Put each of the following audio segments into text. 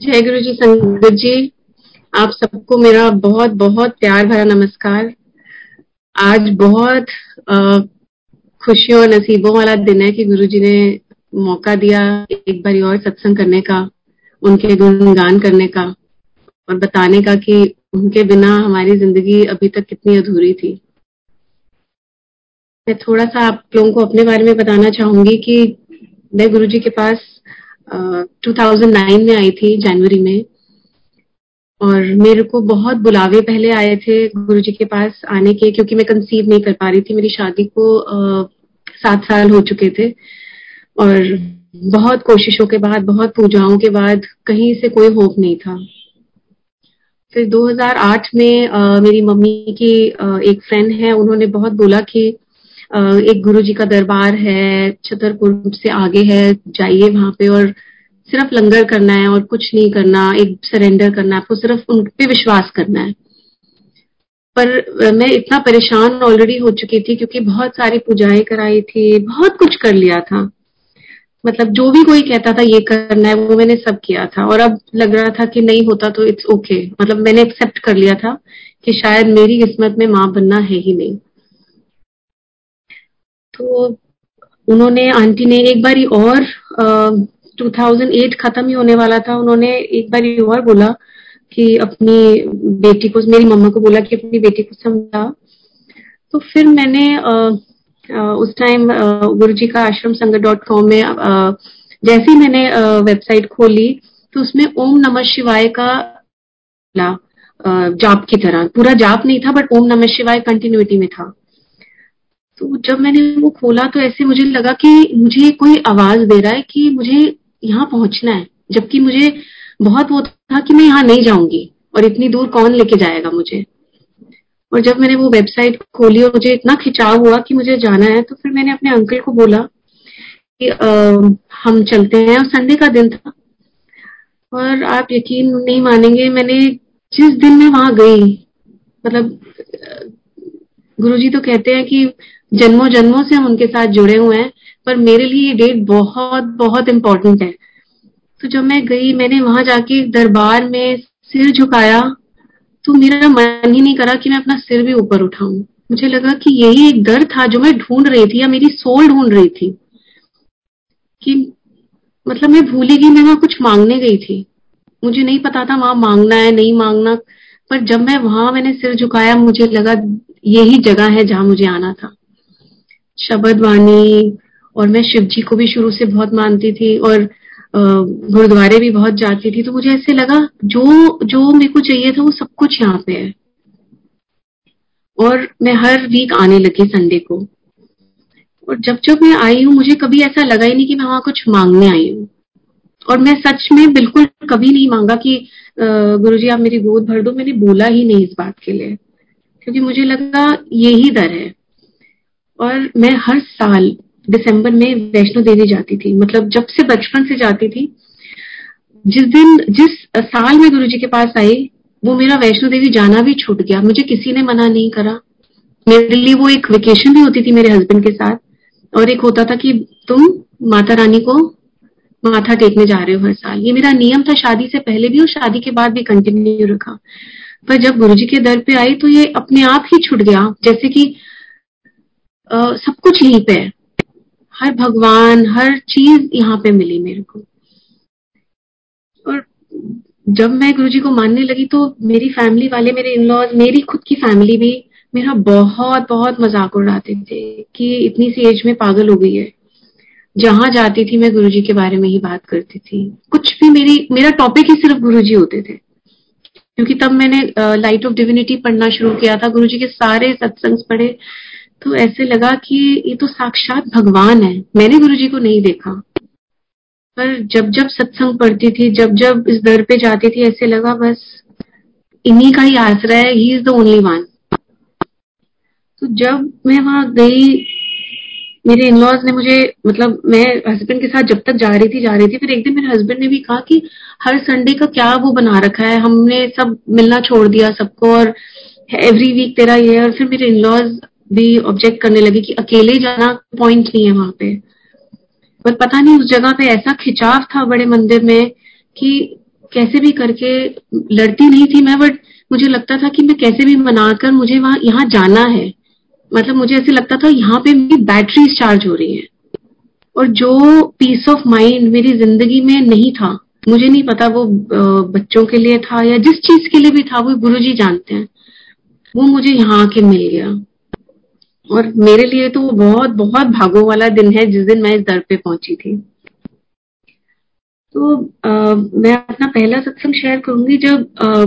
जय गुरु जी संगत जी। आप सबको मेरा बहुत बहुत प्यार भरा नमस्कार। आज बहुत खुशियों और नसीबों वाला दिन है कि गुरु जी ने मौका दिया एक बार और सत्संग करने का, उनके गुणगान करने का और बताने का कि उनके बिना हमारी ज़िंदगी अभी तक कितनी अधूरी थी। मैं थोड़ा सा आप लोगों को अपने बारे में बताना चाहूँगी कि मैं गुरु जी के पास 2009 में आई थी जनवरी में। और मेरे को बहुत बुलावे पहले आए थे गुरु जी के पास आने के क्योंकि मैं कंसीव नहीं कर पा रही थी। मेरी शादी को सात साल हो चुके थे। और बहुत कोशिशों के बाद बहुत पूजाओं के बाद कहीं से कोई होप नहीं था। फिर 2008 में आ, मेरी मम्मी की आ, एक फ्रेंड है उन्होंने बहुत बोला कि आ, एक गुरु जी का दरबार है छतरपुर से आगे है जाइए वहाँ पे। और सिर्फ़ लंगर करना है और कुछ नहीं करना एक सरेंडर करना है आपको सिर्फ़ उन पे विश्वास करना है। पर मैं इतना परेशान ऑलरेडी हो चुकी थी क्योंकि बहुत सारी पूजाएँ कराई थी बहुत कुछ कर लिया था। मतलब जो भी कोई कहता था ये करना है वो मैंने सब किया था। और अब लग रहा था कि नहीं होता तो इट्स ओके okay. मतलब मैंने एक्सेप्ट कर लिया था कि शायद मेरी किस्मत में माँ बनना है ही नहीं। तो उन्होंने आंटी ने एक बारी और आ, 2008 खत्म ही होने वाला था। उन्होंने एक बार ये और बोला कि अपनी बेटी को मेरी मम्मा को बोला कि अपनी बेटी को समझा। तो फिर मैंने आ, आ, उस टाइम गुरु जी का आश्रम संगत डॉट कॉम में जैसे ही मैंने वेबसाइट खोली तो उसमें ओम नमः शिवाय का जाप की तरह। पूरा जाप नहीं था बट ओम नमः शिवाय कंटिन्यूटी में था। तो जब मैंने वो खोला तो ऐसे मुझे लगा कि मुझे कोई आवाज़ दे रहा है कि मुझे यहाँ पहुँचना है जबकि मुझे बहुत वो था कि मैं यहाँ नहीं जाऊँगी और इतनी दूर कौन लेके जाएगा मुझे। और जब मैंने वो वेबसाइट खोली और मुझे इतना खिंचाव हुआ कि मुझे जाना है तो फिर मैंने अपने अंकल को बोला कि आ, हम चलते हैं। और संडे का दिन था। और आप यकीन नहीं मानेंगे मैंने जिस दिन मैं वहाँ गई मतलब गुरुजी तो कहते हैं कि जन्मों जन्मों से हम उनके साथ जुड़े हुए हैं पर मेरे लिए ये डेट बहुत बहुत इम्पोर्टेंट है। तो जब मैं गई, मैंने वहाँ जाके दरबार में सिर झुकाया तो मेरा मन ही नहीं करा कि मैं अपना सिर भी ऊपर उठाऊं। मुझे लगा कि यही एक डर था जो मैं ढूंढ रही थी या मेरी सोल ढूंढ रही थी। कि मतलब मैं भूली गई, मैं वहाँ कुछ मांगने गई थी। मुझे नहीं पता था वहाँ मांगना है, नहीं मांगना, पर जब मैं वहाँ मैंने सिर झुकाया, मुझे लगा यही जगह है जहाँ मुझे आना था। शब्द वाणी और मैं शिव जी को भी शुरू से बहुत मानती थी और गुरुद्वारे भी बहुत जाती थी तो मुझे ऐसे लगा, जो जो मेरे को चाहिए था वो सब कुछ यहाँ पे है। और मैं हर वीक आने लगी संडे को। और जब जब मैं आई हूँ, मुझे कभी ऐसा लगा ही नहीं कि मैं वहाँ कुछ मांगने आई हूँ। और मैं सच में बिल्कुल कभी नहीं मांगा कि गुरु जी आप मेरी गोद भर दो, मैंने बोला ही नहीं इस बात के लिए। क्योंकि मुझे लगा, यही दर है। और मैं हर साल दिसंबर में वैष्णो देवी जाती थी। मतलब जब से बचपन से जाती थी जिस दिन जिस साल में गुरु जी के पास आई वो मेरा वैष्णो देवी जाना भी छूट गया। मुझे किसी ने मना नहीं करा। मेरे लिए वो एक वेकेशन भी होती थी मेरे हस्बैंड के साथ। और एक होता था कि तुम माता रानी को माथा टेकने जा रहे हो हर साल। ये मेरा नियम था शादी से पहले भी और शादी के बाद भी कंटिन्यू रखा। पर जब गुरु जी के दर पे आई तो ये अपने आप ही छुट गया। जैसे कि आ, सब कुछ यहीं पे है। हर भगवान, हर चीज़ यहाँ पे मिली मेरे को। और जब मैं गुरु जी को मानने लगी तो मेरी फैमिली वाले, मेरे इन लॉज मेरी खुद की फैमिली भी मेरा बहुत बहुत मज़ाक उड़ाते थे कि इतनी सी एज में पागल हो गई है। जहाँ जाती थी मैं गुरुजी के बारे में ही बात करती थी। कुछ भी मेरी, मेरा टॉपिक ही सिर्फ़ गुरुजी होते थे। क्योंकि तब मैंने लाइट ऑफ़ डिविनिटी पढ़ना शुरू किया था। गुरुजी के सारे सत्संग पढ़े। तो ऐसे लगा कि ये तो साक्षात भगवान है। मैंने गुरु जी को नहीं देखा। पर जब जब सत्संग पढ़ती थी, जब जब इस दर पे जाती थी, ऐसे लगा बस, इन्हीं का ही आसरा है, he is the only one तो जब मैं वहाँ गई, मेरे इन लॉज ने मुझे मतलब मैं हस्बैंड के साथ जब तक जा रही थी, जा रही थी, फिर एक दिन मेरे हस्बैंड ने भी कहा कि हर संडे का क्या वो बना रखा है, हमने सब मिलना छोड़ दिया सबको और एवरी वीक तेरा ये और फिर मेरे इन लॉज भी ऑब्जेक्ट करने लगी कि अकेले जाना पॉइंट नहीं है वहाँ पे। पर पता नहीं उस जगह पे ऐसा खिंचाव था बड़े मंदिर में कि कैसे भी करके लड़ती नहीं थी मैं बट मुझे लगता था कि मैं कैसे भी मनाकर मुझे वहाँ, यहाँ जाना है। मतलब मुझे ऐसे लगता था यहाँ पे मेरी बैटरी चार्ज हो रही है। और जो पीस ऑफ़ माइंड मेरी ज़िंदगी में नहीं था, मुझे नहीं पता वो बच्चों के लिए था या जिस चीज़ के लिए भी था, वो गुरुजी जानते हैं। वो मुझे यहाँ आके मिल गया। और मेरे लिए तो वो बहुत बहुत भागो वाला दिन है जिस दिन मैं इस दर पे पहुँची थी। तो आ, मैं अपना पहला सत्संग शेयर करूँगी जब आ,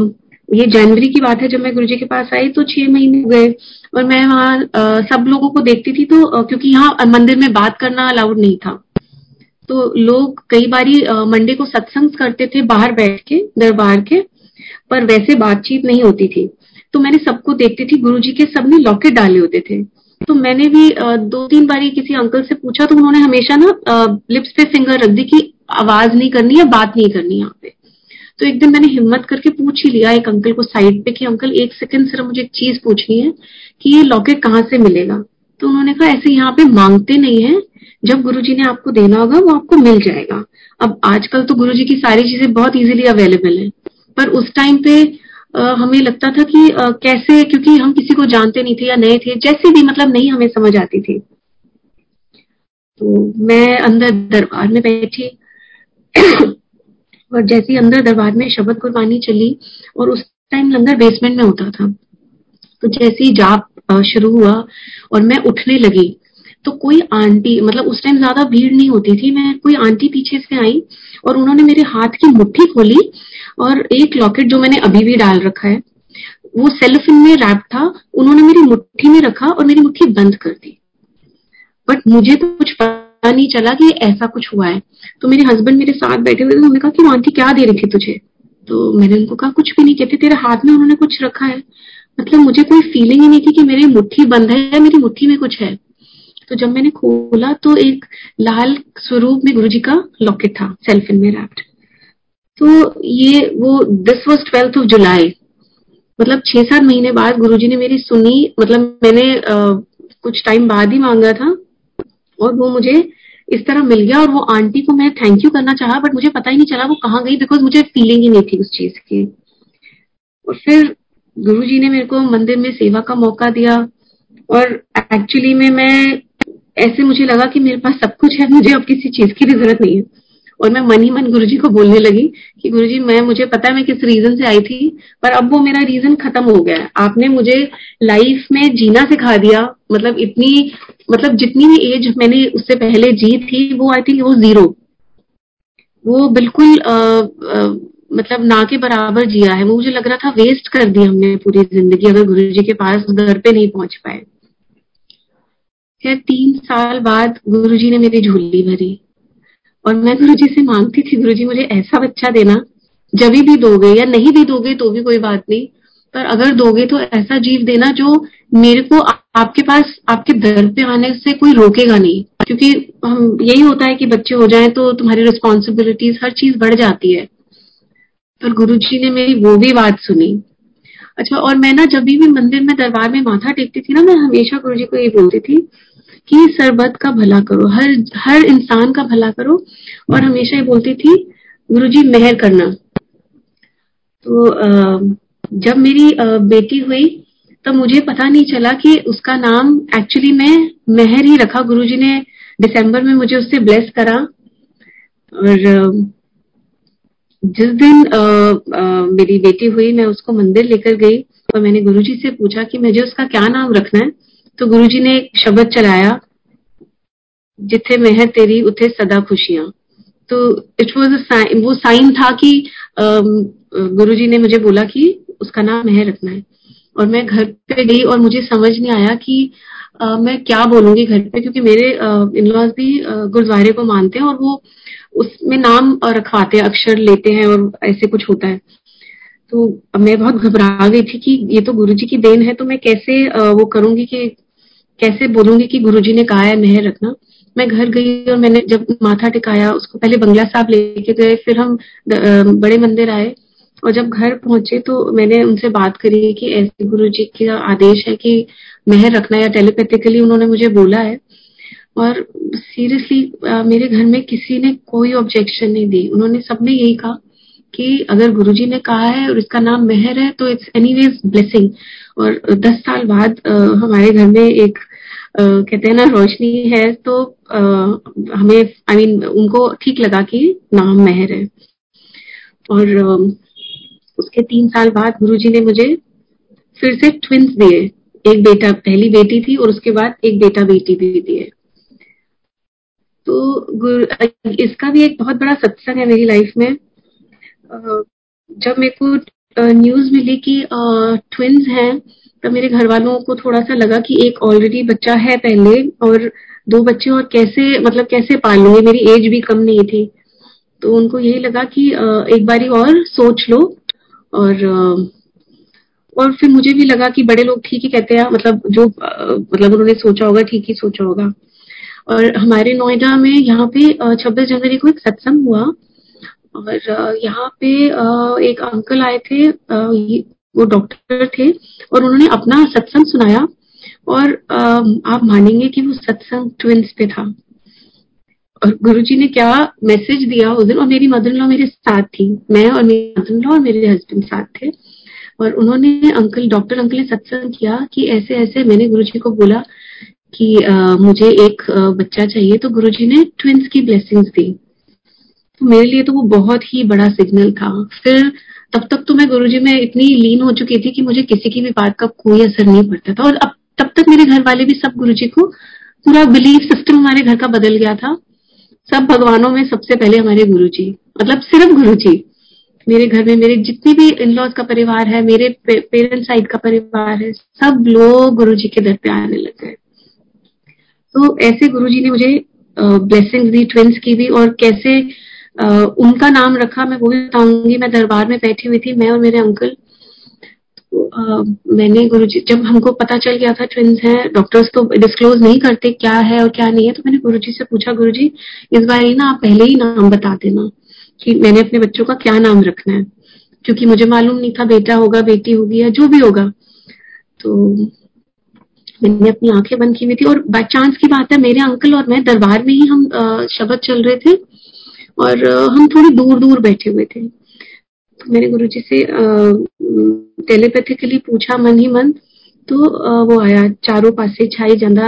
ये जनवरी की बात है जब मैं गुरुजी के पास आई तो छह महीने हो गए और मैं वहाँ सब लोगों को देखती थी तो आ, क्योंकि यहाँ मंदिर में बात करना अलाउड नहीं था। तो लोग कई बारी मंडे को सत्संग करते थे बाहर बैठ के दरबार के पर वैसे बातचीत नहीं होती थी। तो मैंने सबको देखती थी गुरुजी के सबने लॉकेट डाले होते थे। तो मैंने भी दो तीन बारी किसी अंकल से पूछा तो उन्होंने हमेशा ना लिप्स पे फिंगर रख दी कि आवाज़ नहीं करनी या बात नहीं करनी यहाँ पे। तो एक दिन मैंने हिम्मत करके पूछ ही लिया एक अंकल को साइड पे कि अंकल एक सेकंड सिर्फ़ मुझे एक चीज़ पूछनी है कि ये लॉकेट कहाँ से मिलेगा? तो उन्होंने कहा, ऐसे यहाँ पे मांगते नहीं है। जब गुरुजी ने आपको देना होगा, वो आपको मिल जाएगा। अब आजकल तो गुरुजी की सारी चीज़ें बहुत इजीली अवेलेबल है। पर उस टाइम पे हमें लगता था कि कैसे, क्योंकि हम किसी को जानते नहीं थे या नए थे, जैसे भी मतलब नहीं हमें समझ आती थी। तो मैं अंदर दरबार में बैठी, और जैसे ही अंदर दरबार में शब्द कुर्बानी चली, और उस टाइम लंगर बेसमेंट में होता था तो जैसे ही जाप शुरू हुआ, और मैं उठने लगी तो कोई आंटी मतलब उस टाइम ज़्यादा भीड़ नहीं होती थी, मैं कोई आंटी पीछे से आई, और उन्होंने मेरे हाथ की मुट्ठी खोली और एक लॉकेट जो मैंने अभी भी डाल रखा है, वो सेल्फिन में रैप था, उन्होंने मेरी मुट्ठी में रखा और मेरी मुट्ठी बंद कर दी। बट मुझे तो कुछ पता नहीं चला कि ऐसा कुछ हुआ है। तो मेरे हस्बैंड मेरे साथ बैठे हुए थे, उन्होंने कहा कि आंटी, क्या दे रही थी तुझे? तो मैंने उनको कहा, कुछ भी नहीं, कहते, तेरे हाथ में उन्होंने कुछ रखा है। मतलब मुझे कोई फीलिंग ही नहीं थी कि मेरी मुट्ठी बंद है या मेरी मुट्ठी में कुछ है। तो जब मैंने खोला तो एक लाल स्वरूप में गुरु जी का लॉकेट था सेल्फिन में रैप्ड तो ये वो this was twelfth of July मतलब छह सात महीने बाद गुरुजी ने मेरी सुनी मतलब मैंने आ, कुछ टाइम बाद ही मांगा था और वो मुझे इस तरह मिल गया और वो आंटी को मैं थैंक यू करना चाहा बट मुझे पता ही नहीं चला वो कहाँ गई बिकॉज़ मुझे फीलिंग ही नहीं थी उस चीज़ की। और फिर गुरुजी ने मेरे को मंदिर में सेवा का मौका दिया और एक्चुअली में मैं ऐसे मुझे लगा कि मेरे पास सब कुछ है मुझे अब किसी चीज़ की भी ज़रूरत नहीं है। और मैं मन ही मन गुरु जी को बोलने लगी कि गुरु जी मैं मुझे पता है मैं किस रीजन से आई थी पर अब वो मेरा रीजन खत्म हो गया है। आपने मुझे लाइफ में जीना सिखा दिया। मतलब इतनी मतलब जितनी भी एज मैंने उससे पहले जी थी वो आई थिंक वो ज़ीरो वो बिल्कुल आ, आ, मतलब ना के बराबर जिया है। वो मुझे लग रहा था वेस्ट कर दी हमने पूरी ज़िंदगी अगर गुरु जी के पास घर पे नहीं पहुँच पाए। तीन साल बाद गुरुजी ने मेरी झूली भरी। और मैं गुरु जी से मांगती थी गुरु जी मुझे ऐसा बच्चा देना, जब भी दोगे या नहीं भी दोगे तो भी कोई बात नहीं, पर अगर दोगे तो ऐसा जीव देना जो मेरे को आपके पास, आपके दर पे आने से कोई रोकेगा नहीं। क्योंकि हम, यही होता है कि बच्चे हो जाएँ तो तुम्हारी रिस्पॉन्सिबिलिटीज हर चीज़ बढ़ जाती है। पर गुरु जी ने मेरी वो भी बात सुनी। अच्छा और मैं ना जब भी मंदिर में दरबार में माथा टेकती थी ना, मैं हमेशा गुरु जी को ये बोलती थी कि सरबत का भला करो हर हर इंसान का भला करो। और हमेशा ये बोलती थी गुरु जी मेहर करना। तो जब मेरी बेटी हुई तब मुझे पता नहीं चला कि उसका नाम एक्चुअली मैं मेहर ही रखा। गुरुजी ने दिसंबर में मुझे उससे ब्लेस करा। और जिस दिन आ, आ, मेरी बेटी हुई मैं उसको मंदिर लेकर गई और मैंने गुरुजी से पूछा कि मुझे उसका क्या नाम रखना है? तो गुरुजी ने एक शब्द चलाया जिथे मेहर तेरी उथे सदा खुशियाँ। तो इट वॉज़ वो साइन था कि गुरुजी ने मुझे बोला कि उसका नाम मेहर रखना है। और मैं घर पे गई और मुझे समझ नहीं आया कि आ, मैं क्या बोलूँगी घर पे क्योंकि मेरे इन लॉज भी गुरुद्वारे को मानते हैं और वो उसमें नाम रखवाते हैं अक्षर लेते हैं और ऐसे कुछ होता है। तो मैं बहुत घबरा गई थी कि ये तो गुरुजी की देन है तो मैं कैसे वो करूँगी कि कैसे बोलूँगी कि गुरुजी ने कहा है, मेहर रखना। मैं घर गई और मैंने जब माथा टिकाया, उसको पहले बंगला साहब लेके गए, फिर हम बड़े मंदिर आए। और जब घर पहुँचे तो मैंने उनसे बात करी कि ऐसे गुरु जी का आदेश है कि मेहर रखना या टेलीपैथिकली उन्होंने मुझे बोला है। और सीरियसली मेरे घर में किसी ने कोई ऑब्जेक्शन नहीं दी। उन्होंने सबने यही कहा कि अगर गुरुजी ने कहा है और इसका नाम मेहर है तो इट्स एनीवेज ब्लेसिंग और दस साल बाद हमारे घर में एक कहते हैं ना रोशनी है तो हमें आई I मीन mean, उनको ठीक लगा कि नाम मेहर है। और उसके तीन साल बाद गुरुजी ने मुझे फिर से ट्विंस दिए। एक बेटा पहली बेटी थी और उसके बाद एक बेटा बेटी भी दिए। तो इसका भी एक बहुत बड़ा सत्संग है मेरी लाइफ में। जब मेरे को न्यूज़ मिली कि ट्विंस हैं, तब मेरे घर वालों को थोड़ा सा लगा कि एक ऑलरेडी बच्चा है पहले, और दो बच्चे और कैसे मतलब कैसे पालूँगे मेरी एज भी कम नहीं थी। तो उनको यही लगा कि एक बारी और सोच लो। और और फिर मुझे भी लगा कि बड़े लोग ठीक ही कहते हैं। मतलब जो मतलब उन्होंने सोचा होगा, ठीक ही सोचा होगा। और हमारे नोएडा में यहाँ पे छब्बीस जनवरी को एक सत्संग हुआ। और यहाँ पे एक अंकल आए थे वो डॉक्टर थे और उन्होंने अपना सत्संग सुनाया और आप मानेंगे कि वो सत्संग ट्विंस पे था। और गुरुजी ने क्या मैसेज दिया उस दिन? और मेरी मदर लॉ मेरे साथ थी। मैं और मेरी मदर लॉ और मेरे हस्बैंड साथ थे। और उन्होंने अंकल डॉक्टर अंकल ने सत्संग किया कि ऐसे ऐसे मैंने गुरुजी को बोला कि आ, मुझे एक आ, बच्चा चाहिए। तो गुरुजी ने ट्विंस की ब्लेसिंग्स दी। तो मेरे लिए तो वो बहुत ही बड़ा सिग्नल था। फिर तब तक तो मैं गुरुजी में इतनी लीन हो चुकी थी कि मुझे किसी की भी बात का कोई असर नहीं पड़ता था। और अब तब तक मेरे घर वाले भी सब गुरुजी को पूरा बिलीफ सिस्टम हमारे घर का बदल गया था। सब भगवानों में सबसे पहले हमारे गुरु जी मतलब सिर्फ़ गुरु जी मेरे घर में मेरे जितनी भी इन लॉज का परिवार है, मेरे पेरेंट्स साइड का परिवार है, सब लोग गुरु जी के दर पे आने लग गए। तो ऐसे गुरु जी ने मुझे ब्लेसिंग दी ट्विंस की भी, और कैसे उनका नाम रखा, मैं वो भी बताऊँगी। मैं दरबार में बैठी हुई थी, मैं और मेरे अंकल। तो मैंने गुरु जी जब हमको पता चल गया था ट्विंस हैं डॉक्टर्स तो डिस्क्लोज नहीं करते क्या है और क्या नहीं है तो मैंने गुरु जी से पूछा गुरु जी इस बार ही ना आप पहले ही नाम बता देना कि मैंने अपने बच्चों का क्या नाम रखना है। क्योंकि मुझे मालूम नहीं था बेटा होगा, बेटी होगी या जो भी होगा। तो मैंने अपनी आँखें बंद की हुई थी और बाय चांस की बात है, मेरे अंकल और मैं दरबार में ही हम शब्द चल रहे थे। और हम थोड़ी दूर दूर बैठे हुए थे। तो मेरे गुरु जी से टेलीपैथिकली पूछा मन ही मन तो वो आया चारों पासे छाई ਜਾਂਦਾ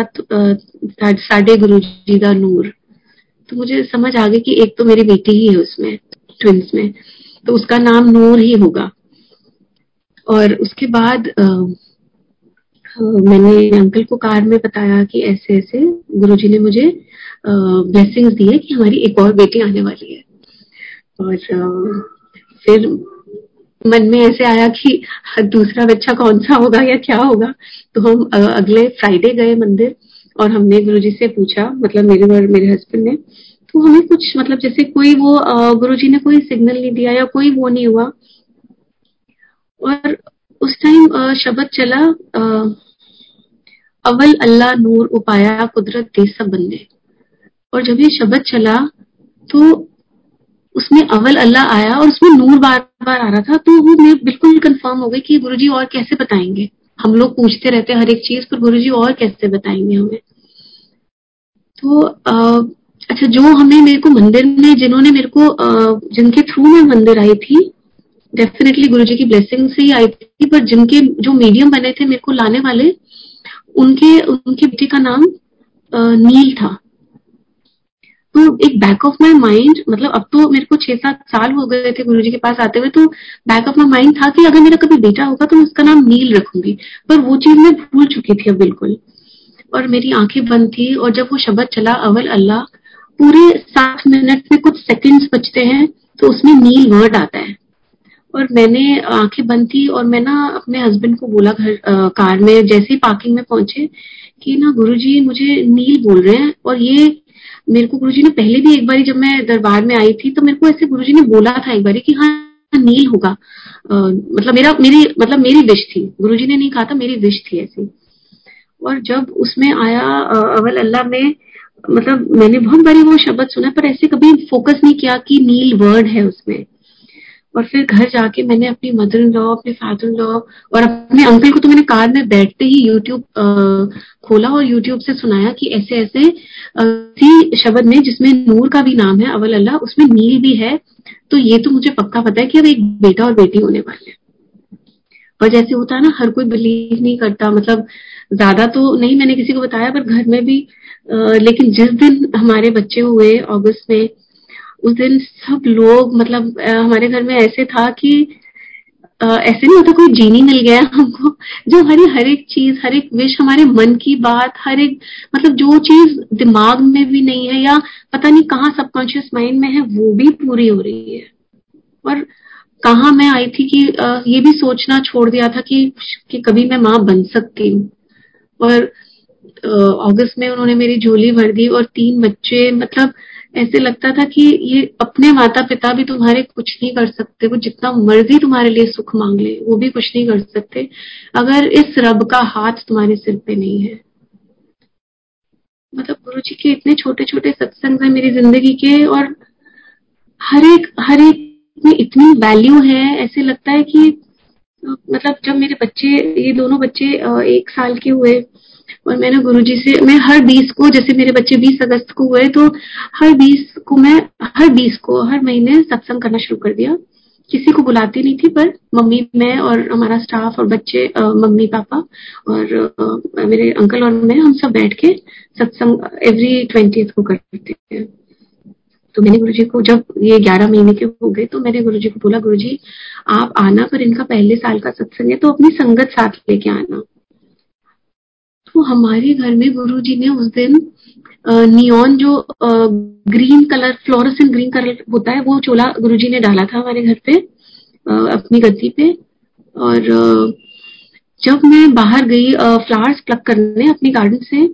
साढ़े गुरु जी का नूर। तो मुझे समझ आ गई कि एक तो मेरी बेटी ही है उसमें ट्विंस में तो उसका नाम नूर ही होगा। और उसके बाद आ, मैंने अंकल को कार में बताया कि ऐसे ऐसे गुरुजी ने मुझे ब्लेसिंग्स है कि हमारी एक और बेटी आने वाली है। और फिर मन में ऐसे आया कि दूसरा बच्चा कौन सा होगा या क्या होगा? तो हम अगले फ्राइडे गए मंदिर और हमने गुरुजी से पूछा मतलब मेरे और मेरे हस्बैंड ने तो हमें कुछ मतलब जैसे कोई वो गुरुजी ने कोई सिग्नल नहीं दिया या कोई वो नहीं हुआ। और उस टाइम शब्द चला अवल अल्लाह नूर उपाया कुदरत दे सब बंदे और जब ये शब्द चला तो उसमें अवल अल्लाह आया और उसमें नूर बार बार आ रहा था। तो वो मैं बिल्कुल कंफर्म हो गई कि गुरुजी और कैसे बताएँगे? हम लोग पूछते रहते हैं हर एक चीज़ पर गुरुजी और कैसे बताएँगे हमें? तो आ, अच्छा जो हमें मेरे को मंदिर में जिन्होंने मेरे को आ, जिनके थ्रू मैं मंदिर आई थी डेफिनेटली गुरु जी की ब्लेसिंग से ही आई थी पर जिनके जो मीडियम बने थे मेरे को लाने वाले उनके उनके बेटे का नाम आ, नील था। तो एक बैक ऑफ़ माई माइंड मतलब अब तो मेरे को छह सात साल हो गए थे गुरु जी के पास आते हुए तो बैक ऑफ़ माई माइंड था कि अगर मेरा कभी बेटा होगा तो मैं उसका नाम नील रखूँगी। पर वो चीज़ मैं भूल चुकी थी अब बिल्कुल। और मेरी आँखें बंद थी और जब वो शब्द चला, अवल अल्लाह, पूरे सात मिनट में कुछ सेकंड्स बचते हैं तो उसमें नील वर्ड आता है। और मैंने आँखें बंद थी और मैं ना अपने हस्बैंड को बोला घर कार में, जैसे ही पार्किंग में पहुँचे कि ना गुरुजी मुझे नील बोल रहे हैं और ये मेरे को गुरुजी ने पहले भी एक बार जब मैं दरबार में आई थी तो मेरे को ऐसे गुरुजी ने बोला था एक बार कि हाँ नील होगा। आ, मतलब मेरा मेरी मतलब मेरी विश थी। गुरुजी ने नहीं कहा था मेरी विश थी ऐसी। और जब उसमें आया अवल अल्लाह में मतलब मैंने बहुत बारी वो शब्द सुना पर ऐसे कभी फोकस नहीं किया कि नील वर्ड है उसमें। और फिर घर जाके मैंने अपनी मदर इन लॉ अपने फादर इन लॉ और अपने अंकल को तो मैंने कार में बैठते ही यूट्यूब खोला और यूट्यूब से सुनाया कि ऐसे ऐसे थी शब्द में जिसमें नूर का भी नाम है अवल अल्लाह उसमें नील भी है तो ये तो मुझे पक्का पता है कि अब एक बेटा और बेटी होने वाले हैं। और जैसे होता है ना हर कोई बिलीव नहीं करता मतलब ज़्यादा तो नहीं मैंने किसी को बताया पर घर में भी आ, लेकिन जिस दिन हमारे बच्चे हुए अगस्त में उस दिन सब लोग मतलब हमारे घर में ऐसे था कि ऐसे नहीं होता कोई जीनी मिल गया हमको। जो हमारी हर एक चीज़ हर एक विश हमारे मन की बात हर एक मतलब जो चीज़ दिमाग में भी नहीं है या पता नहीं कहाँ सबकॉन्शियस माइंड में है वो भी पूरी हो रही है। और कहा मैं आई थी कि ये भी सोचना छोड़ दिया था कि, कि कभी मैं माँ बन सकती हूँ। और अगस्त में उन्होंने मेरी झोली भर दी और तीन बच्चे मतलब ऐसे लगता था कि ये अपने माता पिता भी तुम्हारे कुछ नहीं कर सकते, वो जितना मर्ज़ी तुम्हारे लिए सुख मांग ले, वो भी कुछ नहीं कर सकते, अगर इस रब का हाथ तुम्हारे सिर पे नहीं है। मतलब गुरु जी के इतने छोटे छोटे सत्संग है मेरी ज़िंदगी के, और हर एक हर एक में इतनी वैल्यू है, ऐसे लगता है कि मतलब जब मेरे बच्चे, ये दोनों बच्चे एक साल के हुए और मैंने गुरुजी से मैं हर बीस को जैसे मेरे बच्चे बीस अगस्त को हुए तो हर बीस को मैं हर बीस को हर महीने सत्संग करना शुरू कर दिया। किसी को बुलाती नहीं थी पर मम्मी मैं और हमारा स्टाफ और बच्चे मम्मी पापा और आ, मेरे अंकल और मैं हम सब बैठ के सत्संग एवरी ट्वेंटी को करते थे तो मैंने गुरु जी को जब ये ग्यारह महीने के हो गए तो मैंने गुरु जी को बोला गुरु जी आप आना पर इनका पहले साल का सत्संग है तो अपनी संगत साथ लेके आना। तो हमारे घर में गुरु जी ने उस दिन नियॉन जो green colour fluorescent green colour होता है, वो चोला गुरु जी ने डाला था हमारे घर पे अपनी गद्दी पे। और जब मैं बाहर गई फ्लावर्स प्लक करने अपनी गार्डन से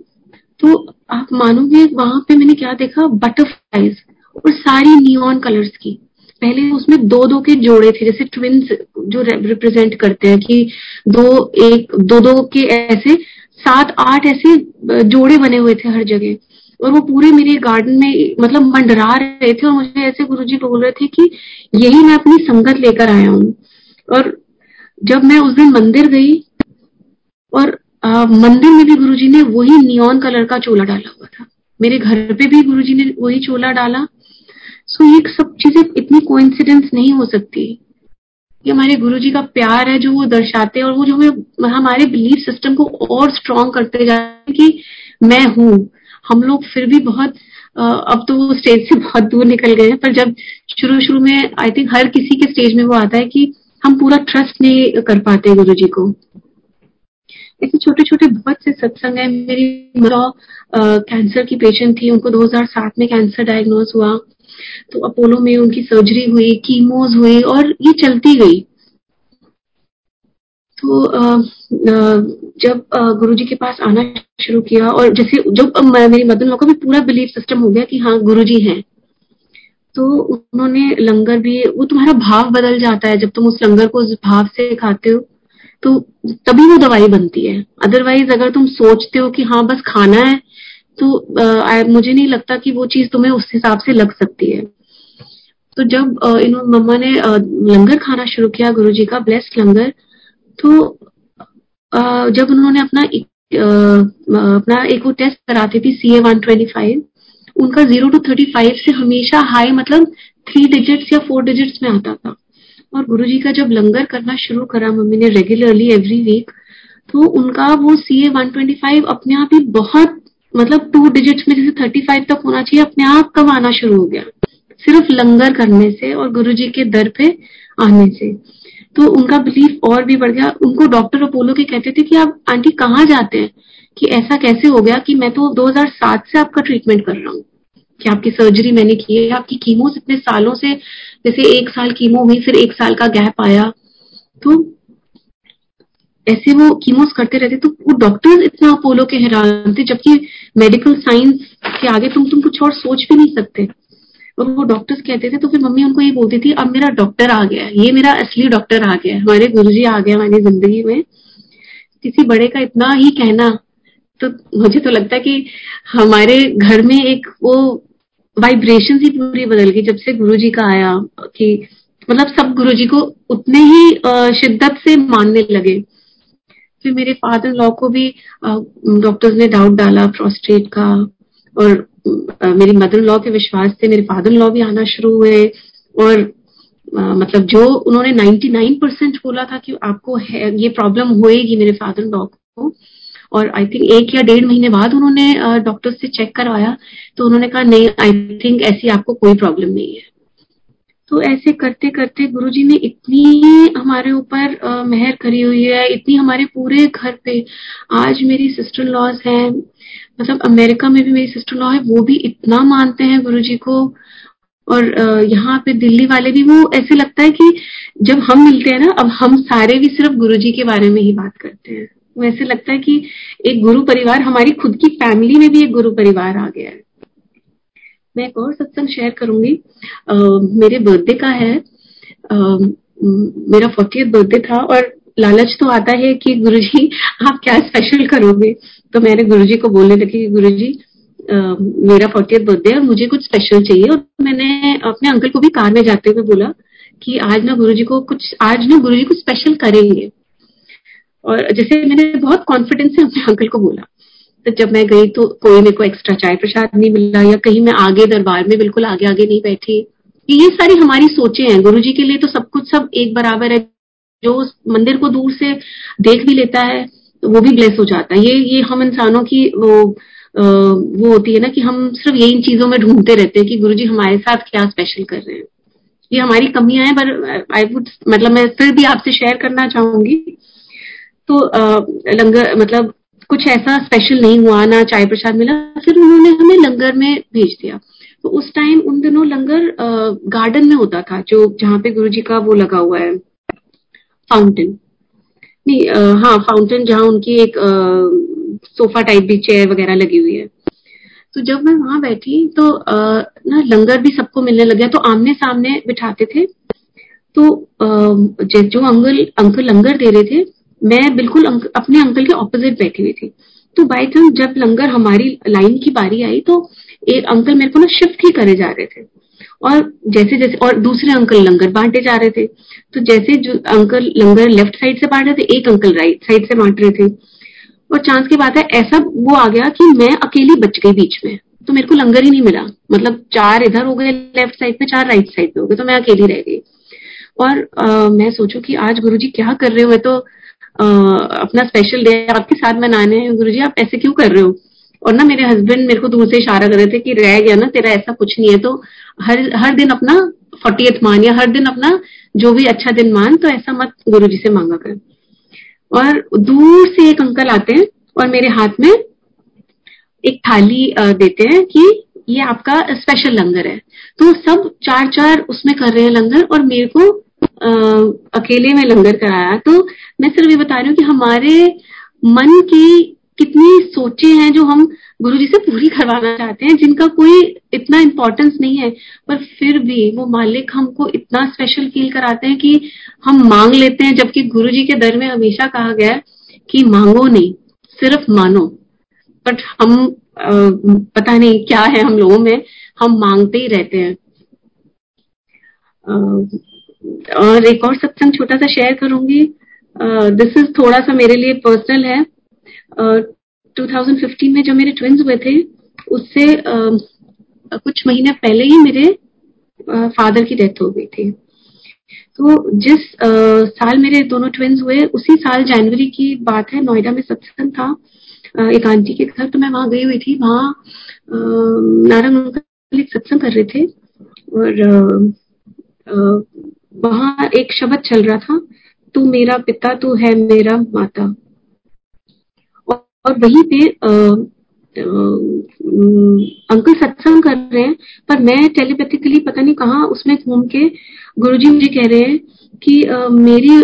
तो आप मानोगे वहाँ पे मैंने क्या देखा? बटरफ्लाईज और सारी नियॉन कलर्स की। पहले उसमें दो दो के जोड़े थे, जैसे ट्विंस जो रिप्रेजेंट करते हैं कि दो एक दो दो के ऐसे सात आठ ऐसे जोड़े बने हुए थे हर जगह। और वो पूरे मेरे गार्डन में मतलब मंडरा रहे थे और मुझे ऐसे गुरुजी बोल रहे थे कि यही मैं अपनी संगत लेकर आया हूँ। और जब मैं उस दिन मंदिर गई और आ, मंदिर में भी गुरुजी ने वही नियॉन कलर का चोला डाला हुआ था। मेरे घर पे भी गुरुजी ने वही चोला डाला। सो ये सब चीज़ें इतनी कोइंसिडेंस नहीं हो सकती। ये हमारे गुरु जी का प्यार है जो वो दर्शाते हैं और वो जो हमें, हमारे बिलीफ सिस्टम को और स्ट्रॉन्ग करते जाते कि मैं हूँ। हम लोग फिर भी बहुत अब तो वो स्टेज से बहुत दूर निकल गए हैं, पर जब शुरू शुरू में आई थिंक हर किसी के स्टेज में वो आता है कि हम पूरा ट्रस्ट नहीं कर पाते गुरु जी को। ऐसे छोटे छोटे बहुत से सत्संग है। मेरी कैंसर की पेशेंट थी, उनको 2007 में कैंसर डायग्नोज हुआ। तो अपोलो में उनकी सर्जरी हुई कीमोज हुई और ये चलती गई। तो आ, जब गुरुजी के पास आना शुरू किया और जैसे जब मेरी मदन का भी पूरा बिलीफ सिस्टम हो गया कि हाँ गुरुजी हैं। तो उन्होंने लंगर भी वो तुम्हारा भाव बदल जाता है जब तुम उस लंगर को उस भाव से खाते हो। तो तभी वो दवाई बनती है। अदरवाइज़ अगर तुम सोचते हो कि हाँ बस खाना है तो आ, मुझे नहीं लगता कि वो चीज़ तुम्हें उस हिसाब से लग सकती है। तो जब इन मम्मा ने लंगर खाना शुरू किया गुरु जी का ब्लेस्ड लंगर तो जब उन्होंने अपना एक, अपना एक वो टेस्ट कराती थी C A one twenty five उनका ज़ीरो टू थर्टी फाइव से हमेशा हाई मतलब थ्री डिजिट्स या फोर डिजिट्स में आता था। और गुरु जी का जब लंगर करना शुरू करा मम्मी ने रेगुलरली एवरी वीक तो उनका वो C A one twenty five अपने आप ही बहुत मतलब टू डिजिट्स में जैसे थर्टी फाइव तक होना चाहिए, अपने आप कब आना शुरू हो गया। सिर्फ़ लंगर करने से और गुरु जी के दर पे आने से। तो उनका बिलीफ और भी बढ़ गया। उनको डॉक्टर अपोलो के कहते थे कि आप आंटी कहाँ जाते हैं? कि ऐसा कैसे हो गया कि मैं तो 2007 से आपका ट्रीटमेंट कर रहा हूँ। कि आपकी सर्जरी मैंने की है। आपकी कीमो इतने सालों से, जैसे एक साल कीमो हुई, फिर एक साल का गैप आया। तो ऐसे वो कीमोस करते रहते तो वो डॉक्टर्स इतना अपोलो के हैरान थे, जबकि मेडिकल साइंस के आगे तुम तुम कुछ और सोच भी नहीं सकते। और वो डॉक्टर्स कहते थे तो फिर मम्मी उनको ये बोलती थी, अब मेरा डॉक्टर आ गया ये मेरा असली डॉक्टर आ गया हमारे गुरु जी आ गया हमारी ज़िंदगी में। किसी बड़े का इतना ही कहना तो मुझे तो लगता है कि हमारे घर में एक वो वाइब्रेशन ही पूरी बदल गई, जब से गुरु जी का आया, कि मतलब सब गुरु जी को उतने ही शिद्दत से मानने लगे। फिर मेरे फादर लॉ को भी डॉक्टर्स ने डाउट डाला प्रोस्टेट का और मेरी मदर लॉ के विश्वास से मेरे फादर लॉ भी आना शुरू हुए और मतलब जो उन्होंने 99 परसेंट बोला था कि आपको है, ये प्रॉब्लम होएगी मेरे फादर लॉ को और आई थिंक एक या डेढ़ महीने बाद उन्होंने डॉक्टर से चेक करवाया तो उन्होंने कहा, नहीं आई थिंक ऐसी आपको कोई प्रॉब्लम नहीं है। तो ऐसे करते करते गुरुजी ने इतनी हमारे ऊपर मेहर करी हुई है, इतनी हमारे पूरे घर पे आज मेरी सिस्टर लॉज है मतलब अमेरिका में भी मेरी सिस्टर लॉ है, वो भी इतना मानते हैं गुरुजी को, और यहाँ पे दिल्ली वाले भी, वो ऐसे लगता है कि जब हम मिलते हैं ना, अब हम सारे भी सिर्फ़ गुरुजी के बारे में ही बात करते हैं। वो ऐसे लगता है कि एक गुरु परिवार, हमारी खुद की फैमिली में भी एक गुरु परिवार आ गया है। मैं एक और सत्संग शेयर करूँगी। आ, मेरे बर्थडे का है। आ, मेरा फोर्टी बर्थडे था और लालच तो आता है कि गुरुजी आप क्या स्पेशल करोगे? तो मैंने गुरुजी को बोलने लगे गुरुजी मेरा फोर्टी बर्थडे और मुझे कुछ स्पेशल चाहिए। और मैंने अपने अंकल को भी कार में जाते हुए बोला कि आज ना गुरुजी को कुछ आज ना गुरुजी कुछ स्पेशल करेंगे। और जैसे मैंने बहुत कॉन्फिडेंस से अपने अंकल को बोला। तो जब मैं गई तो कोई मेरे को एक्स्ट्रा चाय प्रसाद नहीं मिला या कहीं मैं आगे दरबार में बिल्कुल आगे आगे नहीं बैठी। ये सारी हमारी सोचे हैं। गुरु जी के लिए तो सब कुछ सब एक बराबर है। जो मंदिर को दूर से देख भी लेता है तो वो भी ब्लेस हो जाता है। ये ये हम इंसानों की वो आ, वो होती है ना कि हम सिर्फ़ यही इन चीज़ों में ढूंढते रहते हैं कि गुरु जी हमारे साथ क्या स्पेशल कर रहे हैं। ये हमारी कमियाँ हैं पर आई वुड मतलब मैं फिर भी आपसे शेयर करना चाहूँगी। तो आ, लंगर मतलब कुछ ऐसा स्पेशल नहीं हुआ ना चाय प्रसाद मिला फिर उन्होंने हमें लंगर में भेज दिया। तो उस टाइम उन दिनों लंगर गार्डन में होता था जो जहाँ पे गुरु जी का वो लगा हुआ है फाउंटेन नहीं हाँ फाउंटेन जहाँ उनकी एक आ, सोफा टाइप भी चेयर वगैरह लगी हुई है। तो जब मैं वहाँ बैठी तो आ, ना लंगर भी सबको मिलने लग गया तो आमने सामने बिठाते थे। तो जो अंकल अंकल लंगर दे रहे थे मैं बिल्कुल अंक, अपने अंकल के ऑपोजिट बैठी हुई थी। तो बाई चांस जब लंगर हमारी लाइन की बारी आई तो एक अंकल मेरे को ना शिफ्ट ही करे जा रहे थे। और जैसे जैसे और दूसरे अंकल लंगर बांटे जा रहे थे। तो जैसे जो अंकल लंगर लेफ़्ट साइड से बांट रहे थे एक अंकल राइट साइड से बांट रहे थे। और चांस की बात है ऐसा वो आ गया कि मैं अकेली बच गई बीच में। तो मेरे को लंगर ही नहीं मिला। मतलब चार इधर हो गए लेफ़्ट साइड में चार राइट साइड में हो गए तो मैं अकेली रह गई। और आ, मैं सोचू कि आज गुरुजी क्या कर रहे हो मैं तो अपना स्पेशल डे आपके साथ मनाने हैं। गुरु जी आप ऐसे क्यों कर रहे हो? और ना मेरे हस्बैंड मेरे को दूर से इशारा कर रहे थे कि रह गया ना, तेरा ऐसा कुछ नहीं है। तो हर हर दिन अपना फोर्टी मान या हर दिन अपना जो भी अच्छा दिन मान तो ऐसा मत गुरु जी से मांगा कर। और दूर से एक अंकल आते हैं और मेरे हाथ में एक थाली देते हैं कि ये आपका स्पेशल लंगर है। तो सब चार चार उसमें कर रहे हैं लंगर और मेरे को अकेले में लंगर कराया। तो मैं सिर्फ़ ये बता रही हूँ कि हमारे मन की कितनी सोचे हैं जो हम गुरु जी से पूरी करवाना चाहते हैं जिनका कोई इतना इम्पोर्टेंस नहीं है। पर फिर भी वो मालिक हमको इतना स्पेशल फील कराते हैं कि हम मांग लेते हैं जबकि गुरु जी के दर में हमेशा कहा गया कि मांगो नहीं सिर्फ़ मानो। बट हम आ, पता नहीं क्या है हम लोगों में हम मांगते ही रहते हैं। और एक और सत्संग छोटा सा शेयर करूँगी। दिस इज़ थोड़ा सा मेरे लिए पर्सनल है। uh, 2015 में जो मेरे ट्विंस हुए थे उससे uh, कुछ महीने पहले ही मेरे फादर की डेथ हो गई थी। तो जिस uh, साल मेरे दोनों ट्विंस हुए उसी साल जनवरी की बात है नोएडा में सत्संग था। uh, एक आंटी के घर तो मैं वहाँ गई हुई थी। वहाँ uh, नारंग सत्संग कर रहे थे। और वहाँ एक शब्द चल रहा था तू मेरा पिता तू है मेरा माता। और वहीं पे आ, आ, अंकल सत्संग कर रहे हैं पर मैं टेलीपैथिकली पता नहीं कहा उसमें घूम के गुरुजी मुझे कह रहे हैं कि आ, मेरी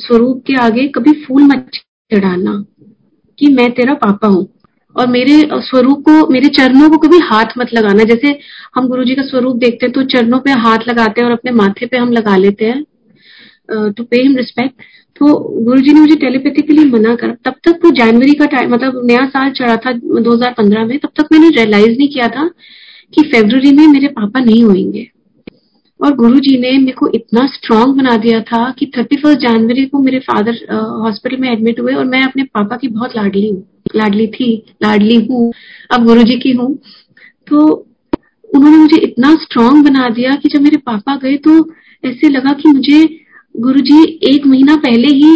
स्वरूप के आगे कभी फूल मत चढ़ाना कि मैं तेरा पापा हूँ। और मेरे स्वरूप को, मेरे चरणों को कभी हाथ मत लगाना। जैसे हम गुरु जी का स्वरूप देखते हैं तो चरणों पे हाथ लगाते हैं और अपने माथे पे हम लगा लेते हैं टू पे हिम रिस्पेक्ट तो गुरु जी ने मुझे टेलीपैथिकली मना कर। तब तक वो जनवरी का टाइम मतलब नया साल चढ़ा था 2015 में, तब तक मैंने रियलाइज़ नहीं किया था कि फेब्रवरी में मेरे पापा नहीं होंगे और गुरु जी ने मेरे को इतना स्ट्रांग बना दिया था कि थर्टी फ़र्स्ट जनवरी को मेरे फादर हॉस्पिटल में एडमिट हुए और मैं अपने पापा की बहुत लाडली हूँ। लाडली थी लाडली हूँ अब गुरु जी की हूँ। तो उन्होंने मुझे इतना स्ट्रांग बना दिया कि जब मेरे पापा गए तो ऐसे लगा कि मुझे गुरु जी एक महीना पहले ही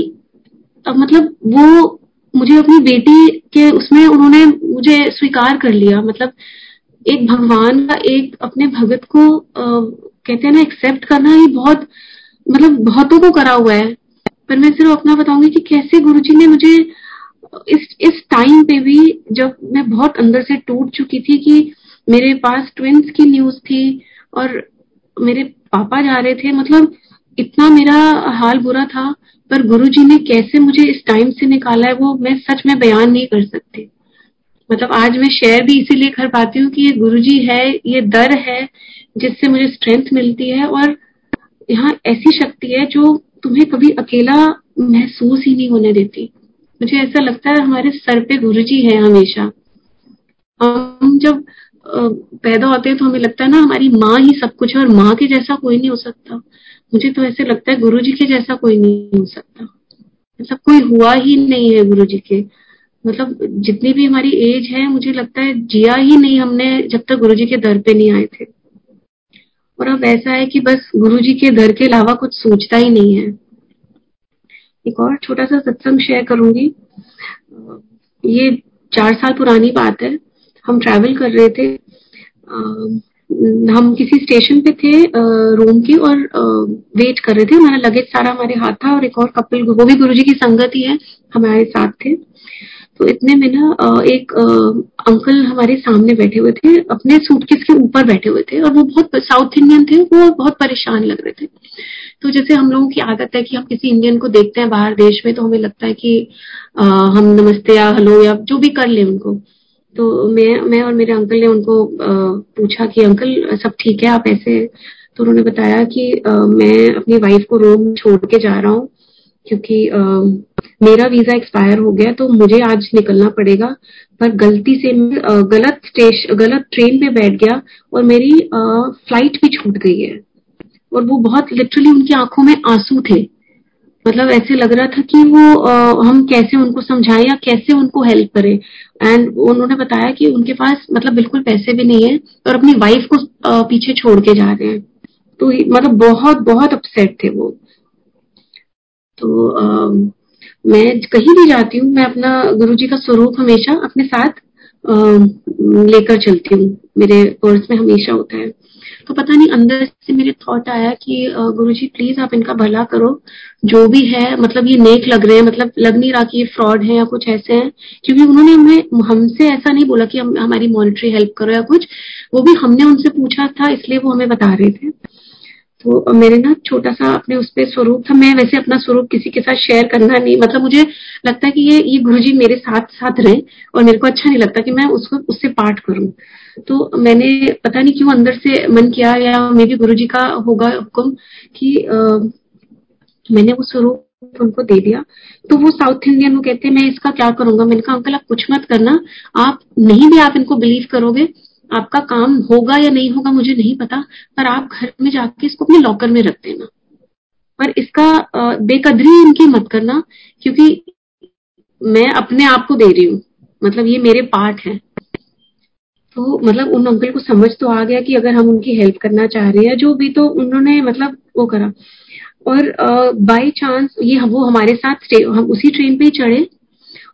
मतलब वो मुझे अपनी बेटी के उसमें उन्होंने मुझे स्वीकार कर लिया। मतलब एक भगवान का एक अपने भगत को आ, कहते हैं ना एक्सेप्ट करना ये बहुत मतलब बहुतों को करा हुआ है। पर मैं सिर्फ़ अपना बताऊँगी कि कैसे गुरुजी ने मुझे इस इस टाइम पे भी जब मैं बहुत अंदर से टूट चुकी थी कि मेरे पास ट्विंस की न्यूज़ थी और मेरे पापा जा रहे थे मतलब इतना मेरा हाल बुरा था, पर गुरुजी ने कैसे मुझे इस टाइम से निकाला है वो मैं सच में बयान नहीं कर सकती। मतलब आज मैं शेयर भी इसीलिए कर पाती हूँ कि ये गुरु जी है, ये दर है जिससे मुझे स्ट्रेंथ मिलती है और यहाँ ऐसी शक्ति है जो तुम्हें कभी अकेला महसूस ही नहीं होने देती। मुझे ऐसा लगता है हमारे सर पे गुरु जी है हमेशा। हम जब पैदा होते हैं तो हमें लगता है ना हमारी माँ ही सब कुछ है और माँ के जैसा कोई नहीं हो सकता। मुझे तो ऐसे लगता है गुरु जी के जैसा कोई नहीं हो सकता। ऐसा कोई हुआ ही नहीं है गुरु जी के। मतलब जितनी भी हमारी एज है, मुझे लगता है जिया ही नहीं हमने जब तक गुरु जी के दर पे नहीं आए थे। और अब ऐसा है कि बस गुरु जी के दर के अलावा कुछ सोचता ही नहीं है। एक और छोटा सा सत्संग शेयर करूँगी। ये चार साल पुरानी बात है। हम ट्रैवल कर रहे थे। हम किसी स्टेशन पे थे रोम के और वेट कर रहे थे। हमारा लगेज सारा हमारे हाथ था और एक और कपिल वो भी गुरुजी की संगत ही है, हमारे साथ थे। तो इतने में ना एक अंकल हमारे सामने बैठे हुए थे अपने सूटकेस के ऊपर बैठे हुए थे और वो बहुत साउथ इंडियन थे वो बहुत परेशान लग रहे थे। तो जैसे हम लोगों की आदत है कि हम किसी इंडियन को देखते हैं बाहर देश में तो हमें लगता है कि आ, हम नमस्ते या हेलो या जो भी कर ले उनको। तो मैं मैं और मेरे अंकल ने उनको पूछा कि अंकल सब ठीक है? आप ऐसे? तो उन्होंने बताया कि मैं अपनी वाइफ को रोम छोड़ के जा रहा हूँ क्योंकि मेरा वीज़ा एक्सपायर हो गया तो मुझे आज निकलना पड़ेगा। पर गलती से गलत स्टेशन गलत ट्रेन में बैठ गया और मेरी फ़्लाइट भी छूट गई है। और वो बहुत लिटरली उनकी आँखों में आँसू थे। मतलब ऐसे लग रहा था कि वो आ, हम कैसे उनको समझाएँ या कैसे उनको हेल्प करें। एंड उन्होंने बताया कि उनके पास मतलब बिल्कुल पैसे भी नहीं है और अपनी वाइफ को आ, पीछे छोड़ के जा रहे हैं। तो मतलब बहुत बहुत अपसेट थे वो। तो आ, मैं कहीं भी जाती हूँ, मैं अपना गुरु जी का स्वरूप हमेशा अपने साथ लेकर चलती हूँ। मेरे पर्स में हमेशा होता है। तो पता नहीं, अंदर से मेरे थॉट आया कि गुरु जी प्लीज़ आप इनका भला करो। जो भी है मतलब ये नेक लग रहे हैं मतलब लग नहीं रहा कि ये फ्रॉड है या कुछ ऐसे हैं। क्योंकि उन्होंने हमें, हमसे ऐसा नहीं बोला कि हम, हमारी मॉनिटरी हेल्प करो या कुछ। वो भी हमने उनसे पूछा था, इसलिए वो हमें बता रहे थे। तो मेरे ना छोटा सा अपने उस पर स्वरूप था। मैं वैसे अपना स्वरूप किसी के साथ शेयर करना नहीं मतलब मुझे लगता है कि ये ये गुरु जी मेरे साथ साथ रहे और मेरे को अच्छा नहीं लगता कि मैं उसको उससे पाठ करूँ। तो मैंने पता नहीं क्यों अंदर से मन किया या मे भी गुरु का होगा हुक्म कि आ, मैंने वो स्वरूप उनको दे दिया। तो वो साउथ इंडियन वो कहते हैं मैं इसका क्या करूँगा? मैंने कहा अंकल आप कुछ मत करना। आप नहीं भी आप इनको बिलीव करोगे आपका काम होगा या नहीं होगा मुझे नहीं पता, पर आप घर में जाके इसको अपने लॉकर में रख देना। पर इसका बेकदरी इनकी मत करना, क्योंकि मैं अपने आप को दे रही हूँ। मतलब ये मेरे पार्ट है। तो मतलब उन अंकल को समझ तो आ गया कि अगर हम उनकी हेल्प करना चाह रहे हैं, जो भी तो उन्होंने मतलब वो करा। और बाय चांस ये वो हमारे साथ हम उसी ट्रेन पे ही चढ़े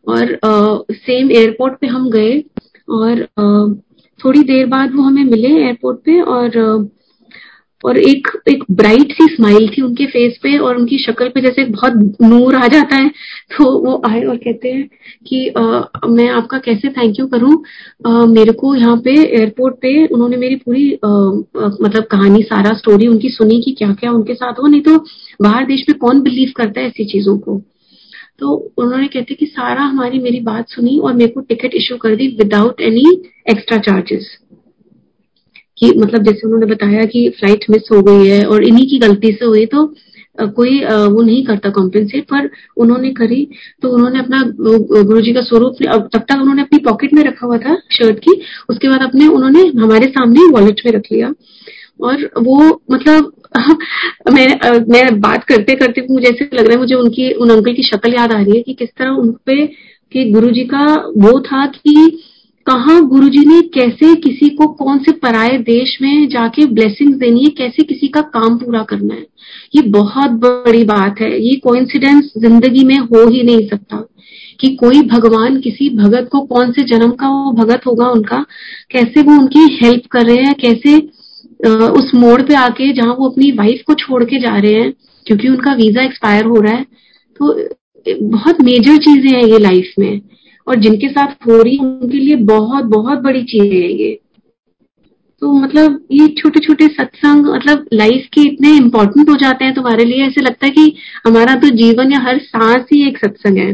और सेम एयरपोर्ट पे हम गए और थोड़ी देर बाद वो हमें मिले एयरपोर्ट पे और और एक एक ब्राइट सी स्माइल थी उनके फेस पे और उनकी शक्ल पे जैसे बहुत नूर आ जाता है तो वो आए और कहते हैं कि आ, मैं आपका कैसे थैंक यू करूँ? आ, मेरे को यहाँ पे एयरपोर्ट पे उन्होंने मेरी पूरी आ, आ, मतलब कहानी सारा स्टोरी उनकी सुनी कि क्या क्या उनके साथ हो नहीं तो बाहर देश में कौन बिलीव करता है ऐसी चीज़ों को? तो उन्होंने कहते कि सारा हमारी मेरी बात सुनी और मेरे को टिकट इश्यू कर दी विदाउट एनी एक्स्ट्रा चार्जेस कि मतलब जैसे उन्होंने बताया कि फ़्लाइट मिस हो गई है और इन्हीं की गलती से हुई तो कोई वो नहीं करता कॉम्पेंसेट पर उन्होंने करी। तो उन्होंने अपना गुरु जी का स्वरूप तब तक उन्होंने अपनी पॉकेट में रखा हुआ था शर्ट की, उसके बाद अपने उन्होंने हमारे सामने वॉलेट में रख लिया। और वो मतलब मैं मैं बात करते करते मुझे ऐसे लग रहा है, मुझे उनकी, उन अंकल की शक्ल याद आ रही है कि किस तरह उन पे, कि गुरु जी का वो था कि कहा गुरु जी ने कैसे किसी को कौन से पराए देश में जाके ब्लेसिंग देनी है, कैसे किसी का काम पूरा करना है। ये बहुत बड़ी बात है। ये कोइंसिडेंस ज़िंदगी में हो ही नहीं सकता कि कोई भगवान किसी भगत को कौन से जन्म का वो भगत होगा उनका। कैसे वो उनकी हेल्प कर रहे हैं, कैसे उस मोड़ पे आके जहाँ वो अपनी वाइफ को छोड़ के जा रहे हैं, क्योंकि उनका वीज़ा एक्सपायर हो रहा है तो बहुत मेजर चीज़ें हैं ये लाइफ में। और जिनके साथ हो रही उनके लिए बहुत बहुत बड़ी चीज़ है ये। तो मतलब ये छोटे छोटे सत्संग मतलब लाइफ के इतने इम्पोर्टेंट हो जाते हैं तुम्हारे लिए, ऐसे लगता है कि हमारा तो जीवन या हर सांस ही एक सत्संग है।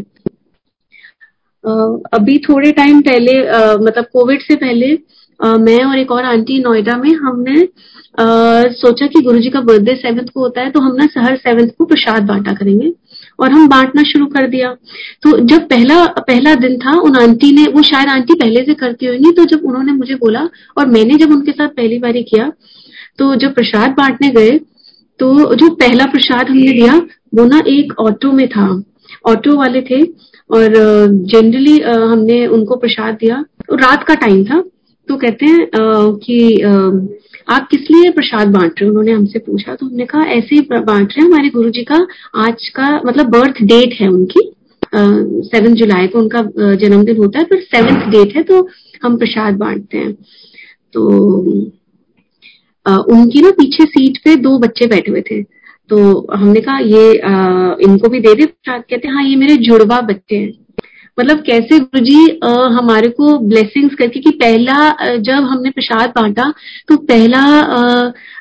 अभी थोड़े टाइम पहले मतलब कोविड से पहले मैं और एक और आंटी नोएडा में हमने आ, सोचा कि गुरुजी का बर्थडे सेवंथ को होता है तो हम ना हर सेवंथ को प्रसाद बांटा करेंगे और हम बांटना शुरू कर दिया। तो जब पहला पहला दिन था उन आंटी ने वो शायद आंटी पहले से करती होंगी तो जब उन्होंने मुझे बोला और मैंने जब उनके साथ पहली बारी किया तो जब प्रसाद बांटने गए तो जो पहला प्रसाद हमने दिया वो ना एक ऑटो में था। ऑटो वाले थे और जनरली हमने उनको प्रसाद दिया। रात का टाइम था तो कहते हैं कि आप किस लिए प्रसाद बांट रहे हो? उन्होंने हमसे पूछा तो हमने कहा ऐसे ही बांट रहे हैं हमारे गुरु जी का आज का मतलब बर्थ डेट है उनकी सेवन जुलाई को उनका जन्मदिन होता है पर सेवेंथ डेट है तो हम प्रसाद बांटते हैं। तो आ, उनकी ना पीछे सीट पे दो बच्चे बैठे हुए थे। तो हमने कहा ये आ, इनको भी दे दे प्रसाद। कहते हैं हाँ ये मेरे जुड़वा बच्चे हैं। मतलब कैसे गुरु जी हमारे को ब्लेसिंग्स करके कि पहला जब हमने प्रसाद बांटा तो पहला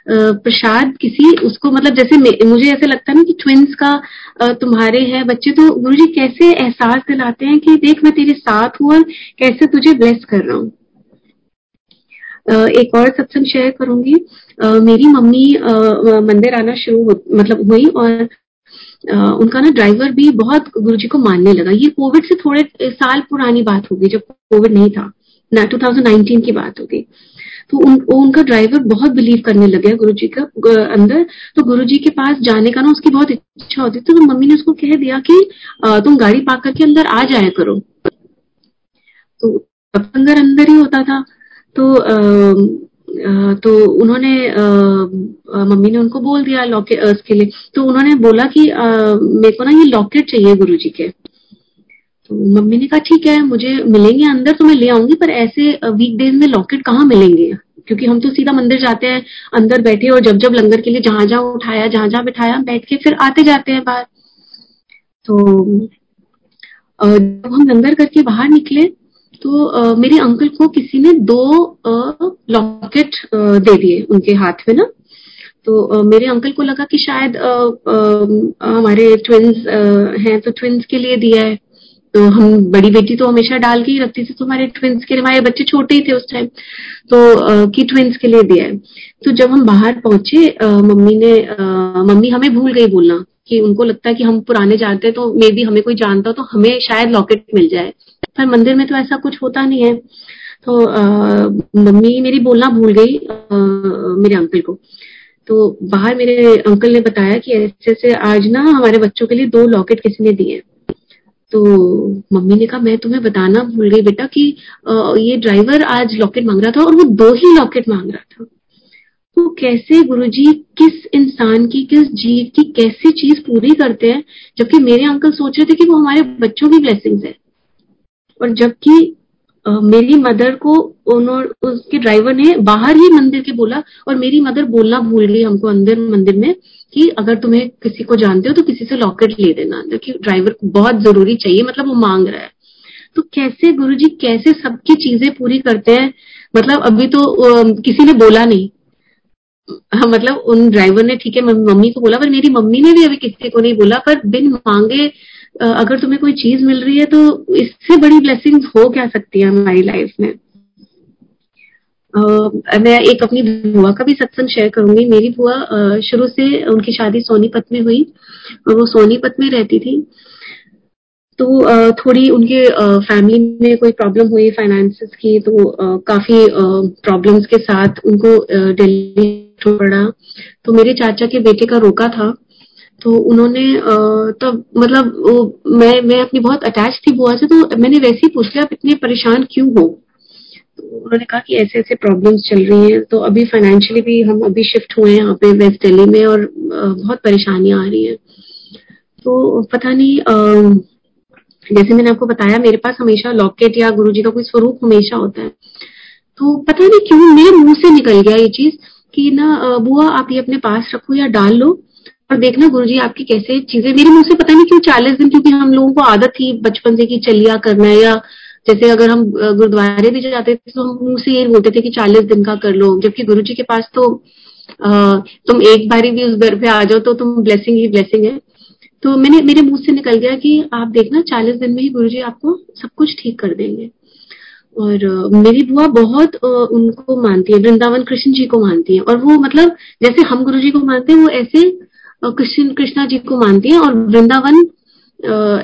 प्रसाद किसी उसको मतलब जैसे मुझे ऐसे लगता है ना कि ट्विंस का तुम्हारे हैं बच्चे तो गुरु जी कैसे एहसास दिलाते हैं कि देख मैं तेरे साथ हूँ और कैसे तुझे ब्लेस कर रहा हूँ? एक और सत्संग शेयर करूँगी। मेरी मम्मी मंदिर आना शुरू मतलब हुई और उनका ना ड्राइवर भी बहुत गुरु जी को मानने लगा। ये कोविड से थोड़े साल पुरानी बात होगी जब कोविड नहीं था ना 2019 की बात होगी। तो उन, उनका ड्राइवर बहुत बिलीव करने लगे गुरु जी का अंदर। तो गुरु जी के पास जाने का ना उसकी बहुत इच्छा होती तो मम्मी ने उसको कह दिया कि तुम गाड़ी पाक करके अंदर आ जाया करो। तो अंदर अंदर ही होता था। तो तो उन्होंने मम्मी ने उनको बोल दिया लॉकेट के लिए। तो उन्होंने बोला कि मेरे को ना ये लॉकेट चाहिए गुरु जी के। तो मम्मी ने कहा, ठीक है, मुझे मिलेंगे अंदर तो मैं ले आऊँगी, पर ऐसे वीक डेज़ में लॉकेट कहाँ मिलेंगे? क्योंकि हम तो सीधा मंदिर जाते हैं, अंदर बैठे और जब जब लंगर के लिए जहाँ जहाँ उठाया, जहाँ जहाँ बिठाया बैठ के फिर आते जाते हैं बाहर। तो जब हम लंगर करके बाहर निकले तो आ, मेरे अंकल को किसी ने दो लॉकेट दे दिए उनके हाथ में ना। तो आ, मेरे अंकल को लगा कि शायद हमारे ट्विंस हैं तो ट्विंस के लिए दिया है। तो हम बड़ी बेटी तो हमेशा डाल के ही रखती थी तो हमारे ट्विंस के लिए हमारे बच्चे छोटे ही थे उस टाइम तो कि ट्विंस के लिए दिया है। तो जब हम बाहर पहुँचे मम्मी ने आ, मम्मी हमें भूल गई बोलना कि उनको लगता है कि हम पुराने जानते हैं तो मे बी हमें कोई जानता तो हमें शायद लॉकेट मिल जाए। पर मंदिर में तो ऐसा कुछ होता नहीं है। तो मम्मी मेरी बोलना भूल गई मेरे अंकल को। तो बाहर मेरे अंकल ने बताया कि ऐसे ऐसे आज ना हमारे बच्चों के लिए दो लॉकेट किसी ने दिए। तो मम्मी ने कहा, मैं तुम्हें बताना भूल गई बेटा कि ये ड्राइवर आज लॉकेट मांग रहा था और वो दो ही लॉकेट मांग रहा था। तो कैसे गुरुजी किस इंसान की, किस जीव की कैसी चीज़ पूरी करते हैं? जबकि मेरे अंकल सोच रहे थे कि वो हमारे बच्चों की ब्लेसिंग्स है। और जबकि मेरी मदर को उन्होंने उसके ड्राइवर ने बाहर ही मंदिर के बोला और मेरी मदर बोलना भूल गई हमको अंदर मंदिर में कि अगर तुम्हें किसी को जानते हो तो किसी से लॉकेट ले देना। अंदर कि ड्राइवर को बहुत ज़रूरी चाहिए मतलब वो मांग रहा है। तो कैसे गुरु जी कैसे सबकी चीज़ें पूरी करते हैं? मतलब अभी तो किसी ने बोला नहीं। हाँ मतलब उन ड्राइवर ने, ठीक है, मम्मी को बोला, पर मेरी मम्मी ने भी अभी किसी को नहीं बोला, पर बिन मांगे अगर तुम्हें कोई चीज़ मिल रही है तो इससे बड़ी ब्लेसिंग हो क्या सकती है हमारी लाइफ में? Uh, मैं एक अपनी बुआ का भी सत्संग शेयर करूँगी। मेरी बुआ uh, शुरू से उनकी शादी सोनीपत में हुई और वो सोनीपत में रहती थी। तो uh, थोड़ी उनके फैमिली में कोई प्रॉब्लम हुई फाइनेंसिस की तो काफ़ी प्रॉब्लम्स के साथ उनको दिल्ली पड़ा। तो मेरे चाचा के बेटे का रोका था। तो उन्होंने तब मतलब वो, मैं मैं अपनी बहुत अटैच थी बुआ से तो मैंने वैसे ही पूछ लिया, आप इतने परेशान क्यों हो? तो उन्होंने कहा कि ऐसे ऐसे प्रॉब्लम्स चल रही हैं तो अभी फाइनेंशियली भी हम अभी शिफ्ट हुए हैं यहाँ पे वेस्ट दिल्ली में और बहुत परेशानियाँ आ रही हैं। तो पता नहीं जैसे मैंने आपको बताया, मेरे पास हमेशा लॉकेट या गुरु जी का कोई स्वरूप हमेशा होता है। तो पता नहीं क्यों, मेरे मुँह से निकल गया ये चीज़ कि ना बुआ, आप ये अपने पास रखो या डाल लो। और देखना गुरु जी आपकी कैसे चीज़ें? मेरे मुँह से पता नहीं क्यों चालीस दिन, क्योंकि हम लोगों को आदत थी बचपन से कि चलिया करना है, या जैसे अगर हम गुरुद्वारे भी जाते थे तो हम मुँह से ये बोलते थे कि चालीस दिन का कर लो, जबकि गुरु जी के पास तो तुम एक बारी भी उस घर पे आ जाओ तो तुम ब्लेसिंग ही ब्लेसिंग है। तो मैंने, मेरे मुँह से निकल गया कि आप देखना, चालीस दिन में ही गुरु जी आपको सब कुछ ठीक कर देंगे। और मेरी बुआ बहुत उनको मानती है, वृंदावन कृष्ण जी को मानती है, और वो मतलब जैसे हम गुरु जी को मानते हैं, वो ऐसे कृष्ण कृष्णा जी को मानती है और वृंदावन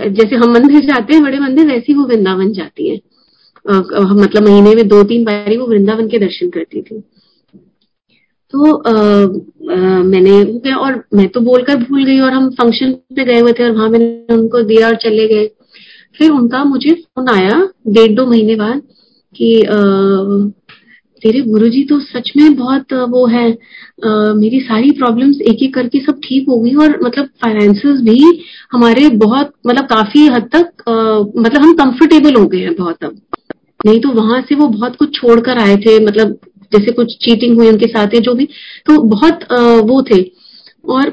जैसे हम मंदिर जाते हैं बड़े मंदिर वैसे वो वृंदावन जाती है। मतलब महीने में दो तीन बारी वो वृंदावन के दर्शन करती थी। तो आ, आ, मैंने हो गया और मैं तो बोलकर भूल गई और हम फ़ंक्शन पे गए हुए थे और वहाँ मैंने उनको दिया और चले गए। फिर उनका मुझे फ़ोन आया डेढ़ दो महीने बाद कि तेरे गुरुजी तो सच में बहुत वो है आ, मेरी सारी प्रॉब्लम्स एक एक करके सब ठीक हो गई और मतलब फाइनेंसेस भी हमारे बहुत मतलब काफ़ी हद तक आ, मतलब हम कंफर्टेबल हो गए हैं बहुत अब। नहीं तो वहाँ से वो बहुत कुछ छोड़कर आए थे मतलब जैसे कुछ चीटिंग हुई उनके साथ है जो भी तो बहुत आ, वो थे। और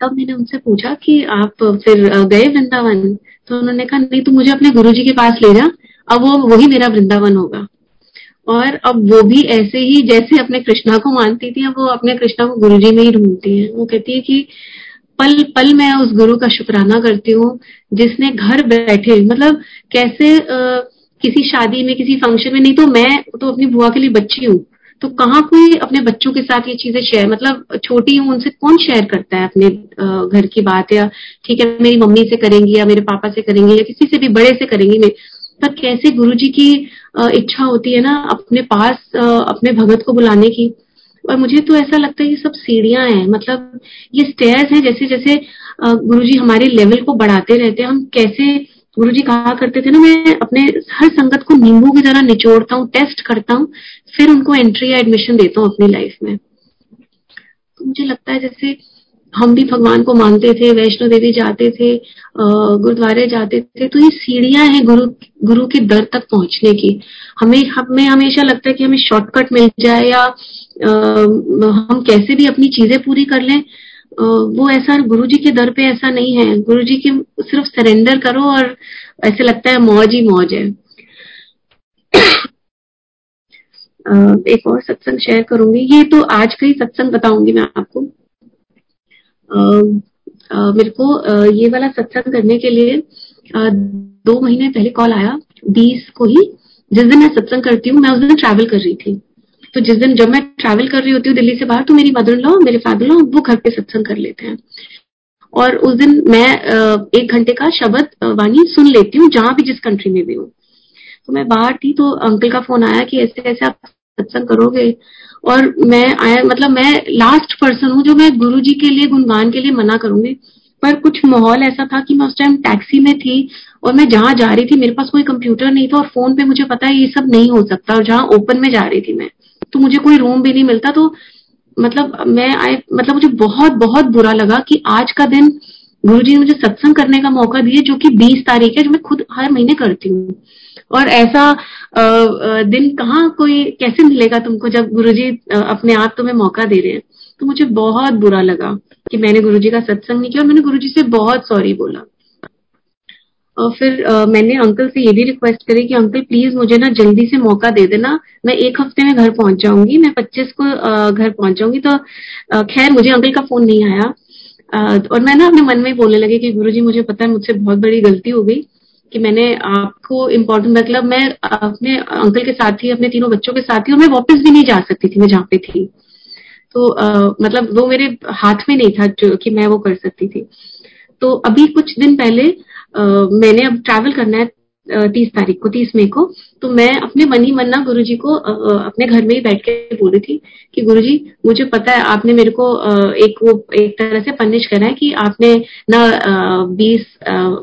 तब मैंने उनसे पूछा कि आप फिर गए वृंदावन? तो उन्होंने कहा नहीं तो मुझे अपने गुरुजी के पास ले जा अब वो वही मेरा वृंदावन होगा। और अब वो भी ऐसे ही जैसे अपने कृष्णा को मानती थी अब वो अपने कृष्णा को गुरु जी में ही ढूंढती है। वो कहती है कि पल पल मैं उस गुरु का शुक्राना करती हूँ जिसने घर बैठे मतलब कैसे आ, किसी शादी में किसी फ़ंक्शन में नहीं तो मैं तो अपनी बुआ के लिए बच्ची हूँ। तो कहाँ कोई अपने बच्चों के साथ ये चीज़ें शेयर मतलब छोटी हूँ उनसे कौन शेयर करता है अपने घर की बात? या ठीक है मेरी मम्मी से करेंगी या मेरे पापा से करेंगी या किसी से भी बड़े से करेंगी मैं पर कैसे गुरु जी की इच्छा होती है ना अपने पास अपने भगत को बुलाने की। और मुझे तो ऐसा लगता है ये सब सीढ़ियाँ हैं मतलब ये स्टेयर्स हैं जैसे जैसे गुरु जी हमारे लेवल को बढ़ाते रहते हैं। हम कैसे गुरु जी कहा करते थे ना, मैं अपने हर संगत को नींबू की तरह निचोड़ता हूँ टेस्ट करता हूँ, फिर उनको एंट्री या एडमिशन देता हूँ अपनी लाइफ में। तो मुझे लगता है जैसे हम भी भगवान को मानते थे वैष्णो देवी जाते थे गुरुद्वारे जाते थे तो ये सीढ़ियाँ हैं गुरु गुरु के दर तक पहुँचने की। हमें हमें हमेशा लगता है कि हमें शॉर्टकट मिल जाए या आ, हम कैसे भी अपनी चीज़ें पूरी कर लें वो ऐसा गुरु जी के दर पे ऐसा नहीं है। गुरु जी के सिर्फ़ सरेंडर करो और ऐसे लगता है मौज ही मौज है। एक और सत्संग शेयर करूँगी। ये तो आज का ही सत्संग बताऊँगी मैं आपको। मेरे को ये वाला सत्संग करने के लिए दो महीने पहले कॉल आया, बीस को ही, जिस दिन मैं सत्संग करती हूँ, मैं उस दिन ट्रैवल कर रही थी। तो जिस दिन जब मैं ट्रैवल कर रही होती हूँ दिल्ली से बाहर तो मेरी मदर लॉ मेरे फादर लॉ वो घर पे सत्संग कर लेते हैं। और उस दिन मैं एक घंटे का शब्द वाणी सुन लेती हूँ, जहाँ भी जिस कंट्री में भी हूँ। तो मैं बाहर थी तो अंकल का फ़ोन आया कि ऐसे ऐसे आप सत्संग करोगे? और मैं आया मतलब मैं लास्ट पर्सन हूँ जो मैं गुरु जी के लिए, गुणगान के लिए मना करूँगी। पर कुछ माहौल ऐसा था कि मैं उस टाइम टैक्सी में थी और मैं जहाँ जा रही थी, मेरे पास कोई कंप्यूटर नहीं था और फ़ोन पे मुझे पता है ये सब नहीं हो सकता और जहाँ ओपन में जा रही थी मैं। तो मुझे कोई रूम भी नहीं मिलता। तो मतलब मैं आए मतलब मुझे बहुत बहुत बुरा लगा कि आज का दिन गुरु जी ने मुझे सत्संग करने का मौका दिया, जो कि बीस तारीख है, जो मैं खुद हर महीने करती हूँ। और ऐसा दिन कहाँ कोई कैसे मिलेगा तुमको जब गुरुजी अपने आप तुम्हें मौका दे रहे हैं? तो मुझे बहुत बुरा लगा कि मैंने गुरुजी का सत्संग नहीं किया और मैंने गुरुजी से बहुत सॉरी बोला। और फिर आ, मैंने अंकल से ये भी रिक्वेस्ट करी कि अंकल प्लीज़ मुझे ना जल्दी से मौका दे देना। मैं एक हफ़्ते में घर पहुँच जाऊँगी। मैं पच्चीस को आ, घर पहुँच जाऊँगी तो खैर मुझे अंकल का फ़ोन नहीं आया। आ, और मैं ना अपने मन में बोलने लगी कि गुरुजी मुझे पता है मुझसे बहुत बड़ी गलती हो गई। कि मैंने आपको इम्पोर्टेंट मतलब मैं अपने अंकल के साथ ही अपने तीनों बच्चों के साथ ही और मैं वापस भी नहीं जा सकती थी मैं जहाँ पे थी। तो आ, मतलब वो मेरे हाथ में नहीं था जो कि मैं वो कर सकती थी। तो अभी कुछ दिन पहले आ, मैंने अब ट्रैवल करना है तीस तारीख को, तीस मई को। तो मैं अपने मन ही मन ना गुरु जी को अपने घर में ही बैठ के बोल रही थी कि गुरु जी मुझे पता है आपने मेरे को एक वो, एक तरह से पनिश करा है कि आपने ना बीस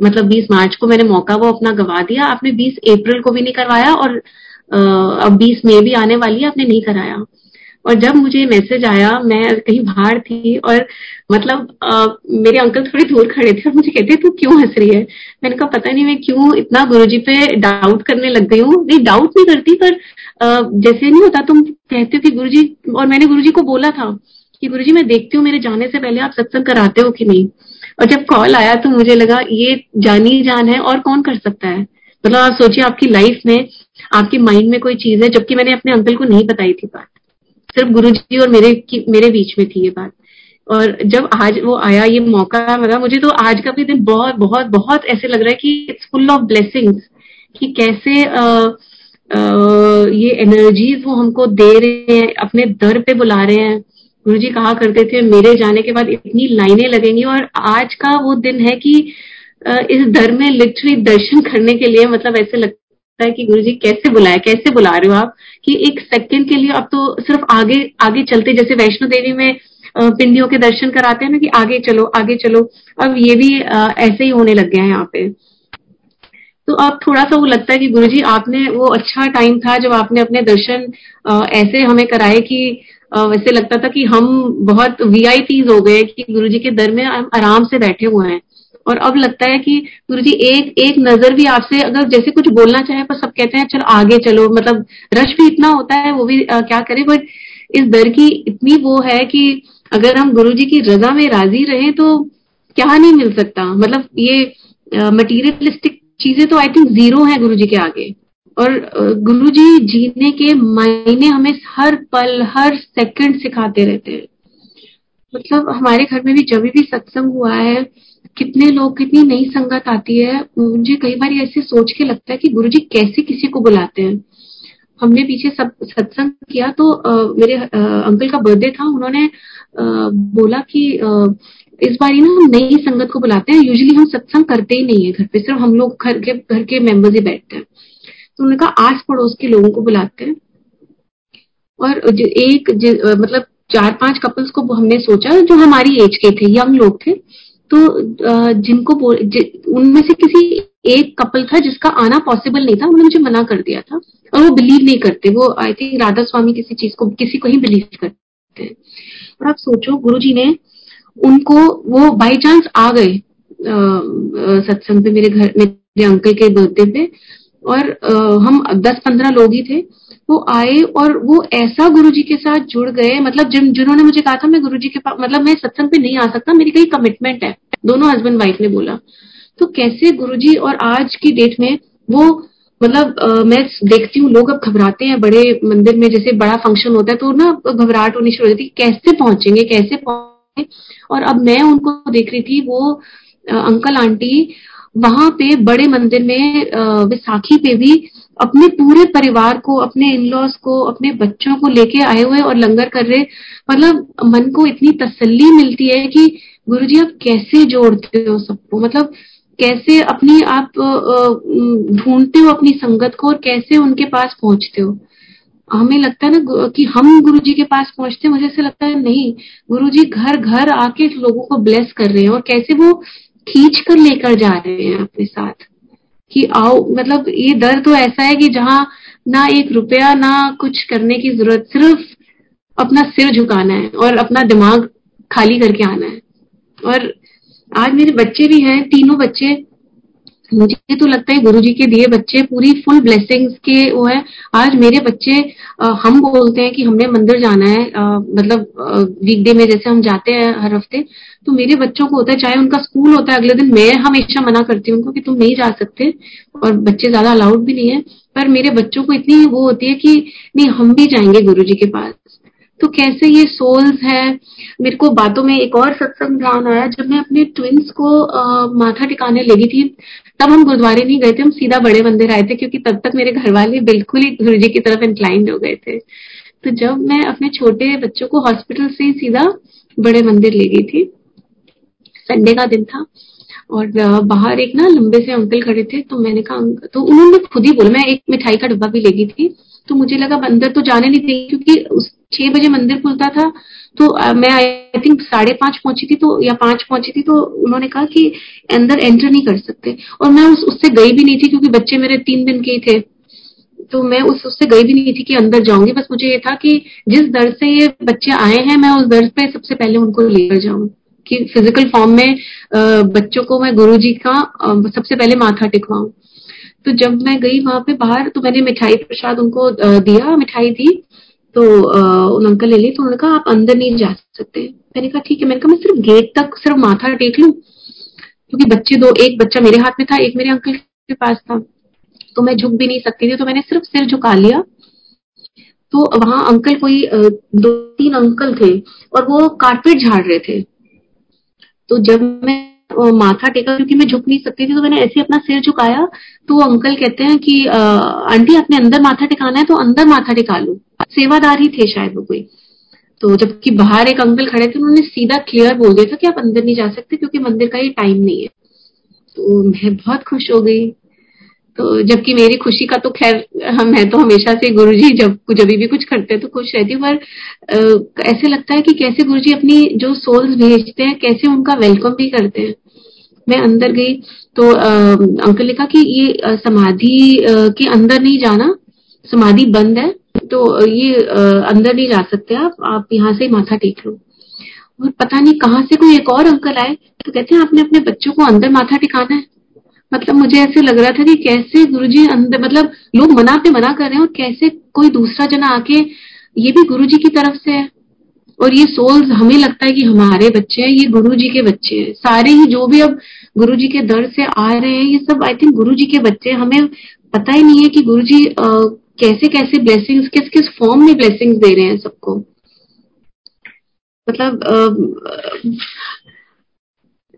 मतलब बीस मार्च को मैंने मौका वो अपना गवा दिया। आपने बीस अप्रैल को भी नहीं करवाया और अब बीस मई भी आने वाली है, आपने नहीं कराया। और जब मुझे मैसेज आया मैं कहीं बाहर थी और मतलब आ, मेरे अंकल थोड़ी दूर खड़े थे और मुझे कहते तू क्यों हंस रही है? मैंने कहा पता नहीं मैं क्यों इतना गुरुजी पे डाउट करने लग गई हूँ? नहीं डाउट नहीं करती पर आ, जैसे नहीं होता तुम कहते हो कि गुरुजी और मैंने गुरुजी को बोला था कि गुरुजी मैं देखती हूँ मेरे जाने से पहले आप सत्संग कराते हो कि नहीं? और जब कॉल आया तो मुझे लगा ये जानी जान है और कौन कर सकता है? मतलब आप सोचिए आपकी लाइफ में आपके माइंड में कोई चीज़ है जबकि मैंने अपने अंकल को नहीं बताई थी बात. सिर्फ़ गुरु जी और मेरे की, मेरे बीच में थी ये बात। और जब आज वो आया ये मौका लगा मुझे तो आज का भी दिन बहुत बहुत बहुत ऐसे लग रहा है कि इट्स फुल ऑफ़ ब्लेसिंग्स कि कैसे आ, आ, ये एनर्जीज वो हमको दे रहे हैं अपने दर पे बुला रहे हैं। गुरु जी कहा करते थे मेरे जाने के बाद इतनी लाइनें लगेंगी और आज का वो दिन है कि इस दर में लिटरली दर्शन करने के लिए मतलब ऐसे लगता है कि गुरु जी कैसे बुलाए, कैसे बुला रहे हो आप? कि एक सेकंड के लिए आप तो सिर्फ़ आगे आगे चलते, जैसे वैष्णो देवी में पिंडियों के दर्शन कराते हैं ना कि आगे चलो आगे चलो। अब ये भी ऐसे ही होने लग गया है यहाँ पे। तो अब थोड़ा सा वो लगता है कि गुरु जी आपने वो अच्छा टाइम था जब आपने अपने दर्शन ऐसे हमें कराए कि वैसे लगता था कि हम बहुत वीआईपीज हो गए, कि गुरु जी के दर में हम आराम से बैठे हुए हैं। और अब लगता है कि गुरु जी एक एक नज़र भी आपसे अगर जैसे कुछ बोलना चाहे पर सब कहते हैं चलो आगे चलो। मतलब रश भी इतना होता है वो भी आ, क्या करें? बट इस दर की इतनी वो है कि अगर हम गुरु जी की रजा में राज़ी रहे तो क्या नहीं मिल सकता? मतलब ये मटीरियलिस्टिक चीज़ें तो आई थिंक ज़ीरो है गुरु जी के आगे। और गुरु जी जीने के मायने हमें हर पल हर सेकंड सिखाते रहते हैं। मतलब हमारे घर में भी जब भी सत्संग हुआ है कितने लोग कितनी नई संगत आती है मुझे कई बार ऐसे सोच के लगता है कि गुरु जी कैसे किसी को बुलाते हैं। हमने पीछे सब सत्संग किया तो आ, मेरे आ, अंकल का बर्थडे था उन्होंने आ, बोला कि आ, इस बार ही ना हम नई संगत को बुलाते हैं यूजुअली हम सत्संग करते ही नहीं है घर पे सिर्फ़ हम लोग घर के घर के मेंबर्स ही बैठते हैं। तो उन्होंने कहा आस पड़ोस के लोगों को बुलाते हैं। और एक मतलब चार पाँच कपल्स को हमने सोचा जो हमारी एज के थे यंग लोग थे। तो जिनको उनमें से किसी एक कपल था जिसका आना पॉसिबल नहीं था उन्होंने मुझे मना कर दिया था। और वो बिलीव नहीं करते वो आई थिंक राधा स्वामी किसी चीज़ को किसी को ही बिलीव करते। हैं और आप सोचो गुरु जी ने उनको वो बाई चांस आ गए सत्संग पे मेरे घर मेरे अंकल के बर्थडे पे। और आ, हम दस पंद्रह लोग ही थे। वो आए और वो ऐसा गुरुजी के साथ जुड़ गए मतलब जिन जिन्होंने मुझे कहा था मैं गुरुजी के पास मतलब मैं सत्संग पे नहीं आ सकता मेरी कहीं कमिटमेंट है। दोनों हस्बैंड वाइफ ने बोला। तो कैसे गुरुजी और आज की डेट में वो मतलब मैं देखती हूँ लोग अब घबराते हैं बड़े मंदिर में जैसे बड़ा फ़ंक्शन होता है तो ना घबराहट होनी शुरू हो जाती है कैसे पहुँचेंगे कैसे पहुँचेंगे? और अब मैं उनको देख रही थी वो आ, अंकल आंटी वहाँ पे बड़े मंदिर में विसाखी पे भी अपने पूरे परिवार को अपने इन लॉज को अपने बच्चों को लेके आए हुए और लंगर कर रहे। मतलब मन को इतनी तसल्ली मिलती है कि गुरु जी आप कैसे जोड़ते हो सबको? मतलब कैसे अपनी आप ढूंढते हो अपनी संगत को और कैसे उनके पास पहुँचते हो? हमें लगता है ना कि हम गुरु जी के पास पहुँचते मुझे ऐसे लगता है नहीं। गुरु जी घर घर आके लोगों को ब्लेस कर रहे हैं और कैसे वो खींच कर लेकर जा रहे हैं अपने साथ। कि आओ मतलब ये दर तो ऐसा है कि जहाँ ना एक रुपया, ना कुछ करने की ज़रूरत, सिर्फ़ अपना सिर झुकाना है और अपना दिमाग खाली करके आना है। और आज मेरे बच्चे भी हैं तीनों बच्चे। मुझे तो लगता है गुरु जी के दिए बच्चे पूरी फुल ब्लेसिंग्स के वो है। आज मेरे बच्चे आ, हम बोलते हैं कि हमने मंदिर जाना है आ, मतलब वीकडे में जैसे हम जाते हैं हर हफ़्ते तो मेरे बच्चों को होता है चाहे उनका स्कूल होता है अगले दिन मैं हमेशा मना करती हूँ उनको कि तुम नहीं जा सकते और बच्चे ज़्यादा अलाउड भी नहीं है। पर मेरे बच्चों को इतनी वो होती है कि नहीं हम भी जाएँगे गुरु जी के पास। तो कैसे ये सोल्स है? मेरे को बातों में एक और सत्संग ध्यान आया जब मैं अपने ट्विंस को आ, माथा टिकाने लगी थी तब हम गुरुद्वारे नहीं गए थे हम सीधा बड़े मंदिर आए थे क्योंकि तब तक मेरे घर वाले बिल्कुल ही गुरु जी की तरफ़ इंक्लाइंड हो गए थे। तो जब मैं अपने छोटे बच्चों को हॉस्पिटल से सीधा बड़े मंदिर ले गई थी। संडे का दिन था और बाहर एक ना लंबे से अंकल खड़े थे तो मैंने कहा तो उन्होंने खुद ही बोला मैं एक मिठाई का डब्बा भी लेगी थी। तो मुझे लगा अंदर तो जाने नहीं देगी क्योंकि उस छह बजे मंदिर खुलता था तो मैं आई थिंक साढ़े पाँच पहुँची थी तो या पाँच पहुँची थी तो उन्होंने कहा कि अंदर एंटर नहीं कर सकते। और मैं उस, उससे गई भी नहीं थी क्योंकि बच्चे मेरे तीन दिन के ही थे। तो मैं उस उससे गई भी नहीं थी कि अंदर जाऊँगी। बस मुझे ये था कि जिस दर से ये बच्चे आए हैं मैं उस दर पे सबसे पहले उनको लेकर जाऊँ कि फ़िज़िकल फॉर्म में बच्चों को मैं गुरु जी का सबसे पहले माथा टिकवाऊं। तो जब मैं गई वहाँ पे बाहर तो मैंने मिठाई प्रसाद उनको दिया। मिठाई दी तो उन अंकल ले ली तो उन्होंने कहा, आप अंदर नहीं जा सकते। मैंने कहा, ठीक है। मैंने कहा, मैं सिर्फ़ गेट तक सिर्फ़ माथा टेक लू, क्योंकि बच्चे दो, एक बच्चा मेरे हाथ में था, एक मेरे अंकल के पास था तो मैं झुक भी नहीं सकती थी। तो मैंने सिर्फ़ सिर झुका लिया। तो वहाँ अंकल कोई दो, तीन अंकल थे और वो कारपेट झाड़ रहे थे। तो जब मैं माथा टेका, क्योंकि मैं झुक नहीं सकती थी तो मैंने ऐसे अपना सिर झुकाया। तो वो अंकल कहते हैं कि आंटी, आपने अंदर माथा टिकाना है तो अंदर माथा टिका लो। सेवादार ही थे शायद वो कोई। तो जबकि बाहर एक अंकल खड़े थे, उन्होंने सीधा क्लियर बोल दिया था कि आप अंदर नहीं जा सकते क्योंकि मंदिर का ये टाइम नहीं है। तो मैं बहुत खुश हो गई। तो जबकि मेरी खुशी का तो खैर मैं तो हमेशा से गुरुजी जब जब भी कुछ करते हैं तो खुश रहती हूँ, पर ऐसे लगता है कि कैसे गुरुजी अपनी जो सोल्स भेजते हैं, कैसे उनका वेलकम भी करते हैं। मैं अंदर गई तो अंकल ने कहा कि ये समाधि के अंदर नहीं जाना, समाधि बंद है। तो ये अंदर नहीं जा सकते आप आप यहाँ से माथा टेक लो। और पता नहीं कहाँ से कोई एक और अंकल आए तो कहते हैं, आपने अपने बच्चों को अंदर माथा टिकाना है। मतलब मुझे ऐसे लग रहा था कि कैसे गुरुजी अंदर मतलब लोग मना पे मना कर रहे हैं, और कैसे कोई दूसरा जना आके ये भी गुरुजी की तरफ़ से है। और ये सोल्स, हमें लगता है कि हमारे बच्चे हैं, ये गुरु जी के बच्चे हैं। सारे ही जो भी अब गुरु जी के दर से आ रहे हैं, ये सब आई थिंक गुरु जी के बच्चे हमें पता ही नहीं है कि गुरु जी कैसे कैसे ब्लेसिंग्स किस किस फॉर्म में ब्लेसिंग्स दे रहे हैं सबको? मतलब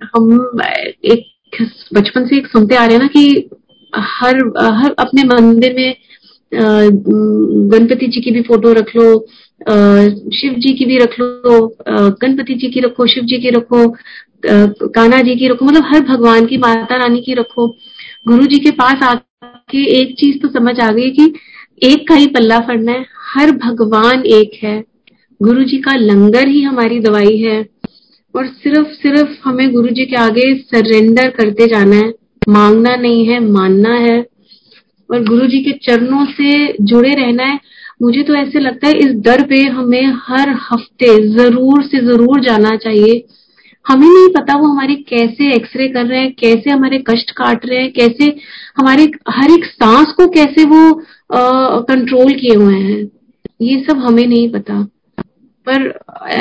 हम एक, बचपन से एक सुनते आ रहे हैं ना कि हर हर अपने मंदिर में गणपति जी की भी फ़ोटो रख लो शिव जी की भी रख लो गणपति जी की रखो, शिव जी की रखो कान्हा जी की रखो मतलब हर भगवान की, माता रानी की रखो। गुरु जी के पास आके एक चीज़ तो समझ आ गई कि एक का ही पल्ला फड़ना है। हर भगवान एक है। गुरु जी का लंगर ही हमारी दवाई है। और सिर्फ़ सिर्फ़ हमें गुरु जी के आगे सरेंडर करते जाना है। मांगना नहीं है, मानना है। और गुरु जी के चरणों से जुड़े रहना है। मुझे तो ऐसे लगता है इस दर पे हमें हर हफ़्ते ज़रूर से ज़रूर जाना चाहिए। हमें नहीं पता वो हमारे कैसे एक्सरे कर रहे हैं, कैसे हमारे कष्ट काट रहे हैं, कैसे हमारे हर एक सांस को कैसे वो कंट्रोल किए हुए हैं। ये सब हमें नहीं पता। पर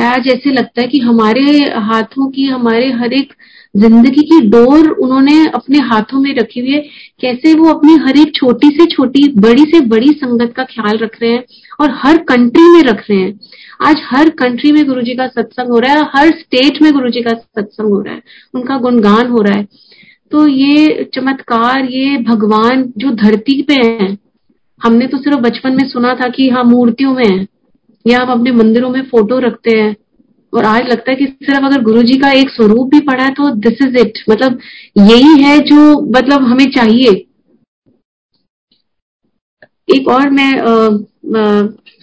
आज ऐसे लगता है कि हमारे हाथों की, हमारे हर एक ज़िंदगी की डोर उन्होंने अपने हाथों में रखी हुई है। कैसे वो अपनी हर एक छोटी से छोटी, बड़ी से बड़ी संगत का ख्याल रख रहे हैं और हर कंट्री में रख रहे हैं। आज हर कंट्री में गुरु जी का सत्संग हो रहा है, हर स्टेट में गुरु जी का सत्संग हो रहा है। उनका गुणगान हो रहा है। तो ये चमत्कार, ये भगवान जो धरती पे है हमने तो सिर्फ़ बचपन में सुना था कि हाँ मूर्तियों में है। या हम अपने मंदिरों में फ़ोटो रखते हैं। और आज लगता है कि सिर्फ़ अगर गुरु जी का एक स्वरूप भी पड़ा है तो दिस इज़ इट मतलब यही है जो मतलब हमें चाहिए। एक और मैं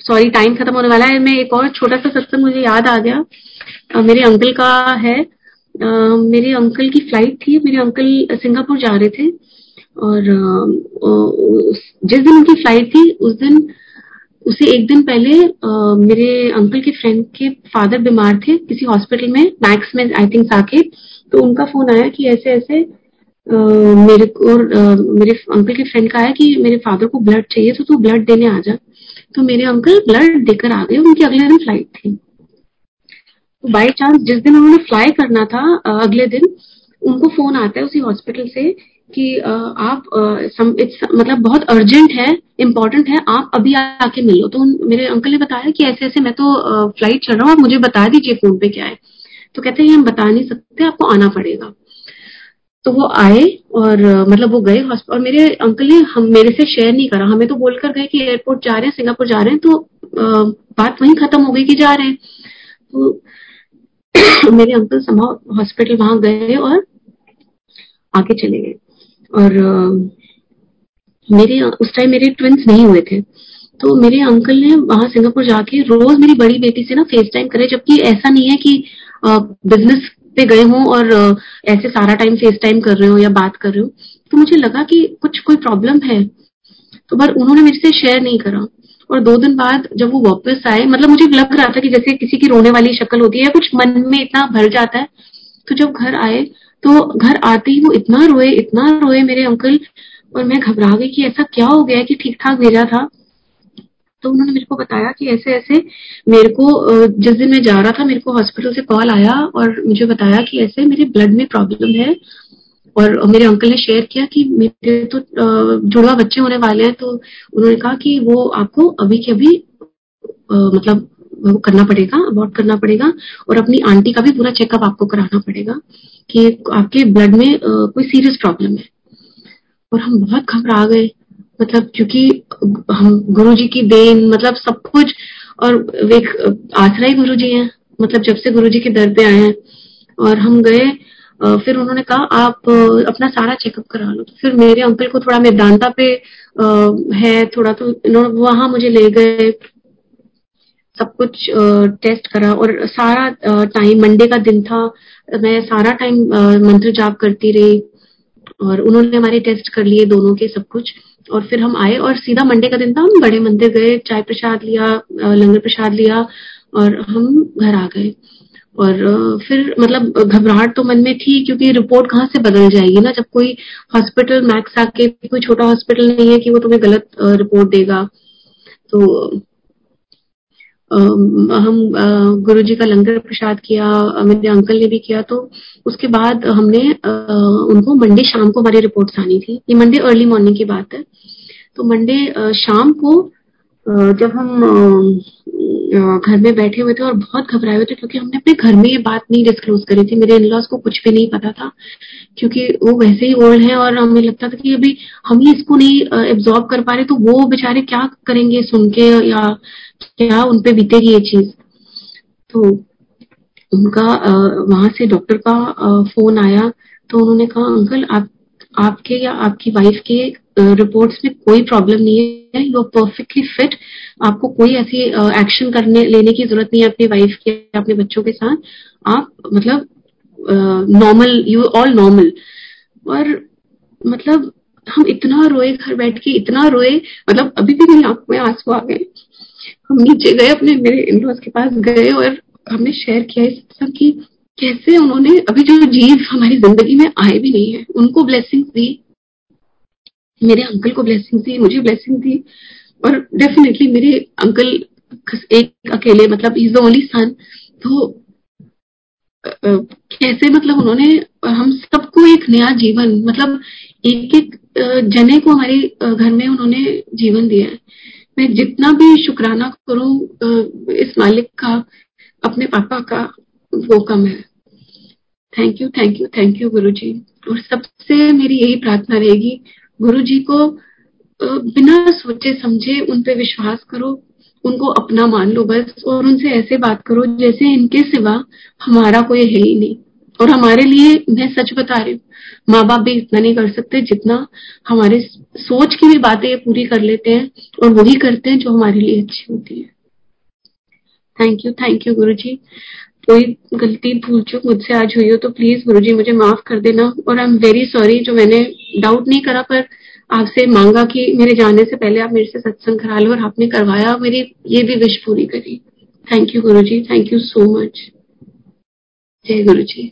सॉरी टाइम खत्म होने वाला है। मैं एक और छोटा सा सत्संग मुझे याद आ गया। आ, मेरे अंकल का है। आ, मेरे अंकल की फ़्लाइट थी। मेरे अंकल सिंगापुर जा रहे थे। और जिस दिन उनकी फ़्लाइट थी, उस दिन, उसे एक दिन पहले मेरे अंकल के फ्रेंड के फादर बीमार थे किसी हॉस्पिटल में मैक्स में आई थिंक आके तो उनका फ़ोन आया कि ऐसे ऐसे मेरे को मेरे अंकल के फ्रेंड का आया कि मेरे फादर को ब्लड चाहिए तो तू ब्लड देने आ जा। तो मेरे अंकल ब्लड देकर आ गए, उनकी अगले दिन फ़्लाइट थी। तो बाई चांस जिस दिन उन्होंने फ्लाई करना था अगले दिन, उनको फ़ोन आता है उसी हॉस्पिटल से कि आप मतलब बहुत अर्जेंट है इम्पोर्टेंट है, आप अभी आके मिलो तो मेरे अंकल ने बताया कि ऐसे ऐसे मैं तो फ़्लाइट चल रहा हूँ, आप मुझे बता दीजिए फ़ोन पे क्या है। तो कहते हैं, हम बता नहीं सकते, आपको आना पड़ेगा। तो वो आए और मतलब वो गए हॉस्पिटल और मेरे अंकल ने हम, मेरे से शेयर नहीं करा। हमें तो बोलकर गए कि एयरपोर्ट जा रहे हैं, सिंगापुर जा रहे हैं तो बात वहीं खत्म हो गई कि जा रहे हैं। तो मेरे अंकल समा हॉस्पिटल वहाँ गए और आके चले गए। और मेरे, उस टाइम मेरे ट्विंस नहीं हुए थे। तो मेरे अंकल ने वहाँ सिंगापुर जाके रोज मेरी बड़ी बेटी से ना फेस टाइम करे, जबकि ऐसा नहीं है कि बिज़नेस पे गए हों और ऐसे सारा टाइम फेस टाइम कर रहे हो या बात कर रहे हो। तो मुझे लगा कि कुछ, कोई प्रॉब्लम है। तो पर उन्होंने मेरे से शेयर नहीं करा। और दो दिन बाद जब वो वापस आए मतलब मुझे लग रहा था कि जैसे किसी की रोने वाली शक्ल होती है या कुछ मन में इतना भर जाता है तो जब घर आए तो घर आते ही वो इतना रोए इतना रोए मेरे अंकल, और मैं घबरा गई कि ऐसा क्या हो गया कि ठीक ठाक भेजा था। तो उन्होंने मेरे को बताया कि ऐसे ऐसे मेरे को जिस दिन मैं जा रहा था, मेरे को हॉस्पिटल से कॉल आया और मुझे बताया कि ऐसे मेरे ब्लड में प्रॉब्लम है। और मेरे अंकल ने शेयर किया कि मेरे तो जुड़वा बच्चे होने वाले हैं तो उन्होंने कहा कि वो आपको अभी के अभी मतलब वो करना पड़ेगा अबॉर्ट करना पड़ेगा और अपनी आंटी का भी पूरा चेकअप आपको कराना पड़ेगा कि आपके ब्लड में कोई सीरियस प्रॉब्लम है। और हम बहुत घबरा गए मतलब क्योंकि हम गुरु जी की देन मतलब सब कुछ, और एक आसरा ही गुरु जी है मतलब जब से गुरु जी के दर पे आए हैं, और हम गए फिर उन्होंने कहा, आप अपना सारा चेकअप करा लो। तो फिर मेरे अंकल को थोड़ा मेदांता पे है, थोड़ा तो वहाँ मुझे ले गए सब कुछ टेस्ट करा और सारा टाइम मंडे का दिन था, मैं सारा टाइम मंत्र जाप करती रही और उन्होंने हमारे टेस्ट कर लिए दोनों के सब कुछ और फिर हम आए और सीधा मंडे का दिन था, हम बड़े मंदिर गए, चाय प्रसाद लिया लंगर प्रसाद लिया और हम घर आ गए और फिर मतलब घबराहट तो मन में थी क्योंकि रिपोर्ट कहाँ से बदल जाएगी ना, जब कोई हॉस्पिटल मैक्स आके, कोई छोटा हॉस्पिटल नहीं है कि वो तुम्हें गलत रिपोर्ट देगा। तो हम गुरु जी का लंगर प्रसाद किया, मेरे अंकल ने भी किया तो उसके बाद हमने उनको मंडे शाम को हमारी रिपोर्ट्स आनी थी। ये मंडे अर्ली मॉर्निंग की बात है। तो मंडे शाम को जब हम घर में बैठे हुए थे और बहुत घबराए हुए थे क्योंकि हमने अपने घर में ये बात नहीं डिस्क्लोज करी थी। मेरे इनलॉस को कुछ भी नहीं पता था क्योंकि वो वैसे ही ओल्ड है और हमें लगता था कि अभी हम ही इसको नहीं एब्जॉर्ब कर पा रहे तो वो बेचारे क्या करेंगे सुन के या क्या उनपे बीतेगी ये चीज़? तो उनका वहाँ से डॉक्टर का फ़ोन आया तो उन्होंने कहा, अंकल, आप आपके या आपकी वाइफ के रिपोर्ट्स में कोई प्रॉब्लम नहीं है। यू आर परफेक्टली फिट आपको कोई ऐसी एक्शन करने, लेने की ज़रूरत नहीं है अपनी वाइफ के, अपने बच्चों के साथ। आप मतलब नॉर्मल यू ऑल नॉर्मल और मतलब हम इतना रोए घर बैठ के, इतना रोए मतलब अभी भी मेरी आँखों में आँसू आ गए। हम नीचे गए, अपने, मेरे इन के पास गए और हमने शेयर किया इस सब की कैसे उन्होंने, अभी जो जीव हमारी ज़िंदगी में आए भी नहीं है, उनको ब्लेसिंग दी। मेरे अंकल को ब्लेसिंग दी, मुझे ब्लेसिंग दी। और डेफिनेटली मेरे अंकल एक अकेले मतलब इज़ द ओनली सन तो कैसे मतलब उन्होंने, हम सबको एक नया जीवन मतलब एक एक जने को हमारे घर में उन्होंने जीवन दिया है। मैं जितना भी शुक्राना करूँ इस मालिक का, अपने पापा का, वो कम है। Thank you thank you thank you Guru ji और सबसे मेरी यही प्रार्थना रहेगी गुरु जी को बिना सोचे समझे उन पे विश्वास करो, उनको अपना मान लो बस, और उनसे ऐसे बात करो जैसे इनके सिवा हमारा कोई है ही नहीं। और हमारे लिए मैं सच बता रही हूँ माँ बाप भी इतना नहीं कर सकते जितना हमारे सोच की भी बातें पूरी कर लेते हैं, और वही करते हैं जो हमारे लिए अच्छी होती है। थैंक यू थैंक यू गुरु जी कोई गलती भूल चुक मुझसे आज हुई हो तो प्लीज़ गुरु जी मुझे माफ़ कर देना। और आई एम वेरी सॉरी जो मैंने डाउट नहीं करा, पर आपसे मांगा कि मेरे जाने से पहले आप मेरे से सत्संग करा लो और आपने करवाया मेरी ये भी विश पूरी करी। Thank you Guru ji thank you so much जय गुरु जी।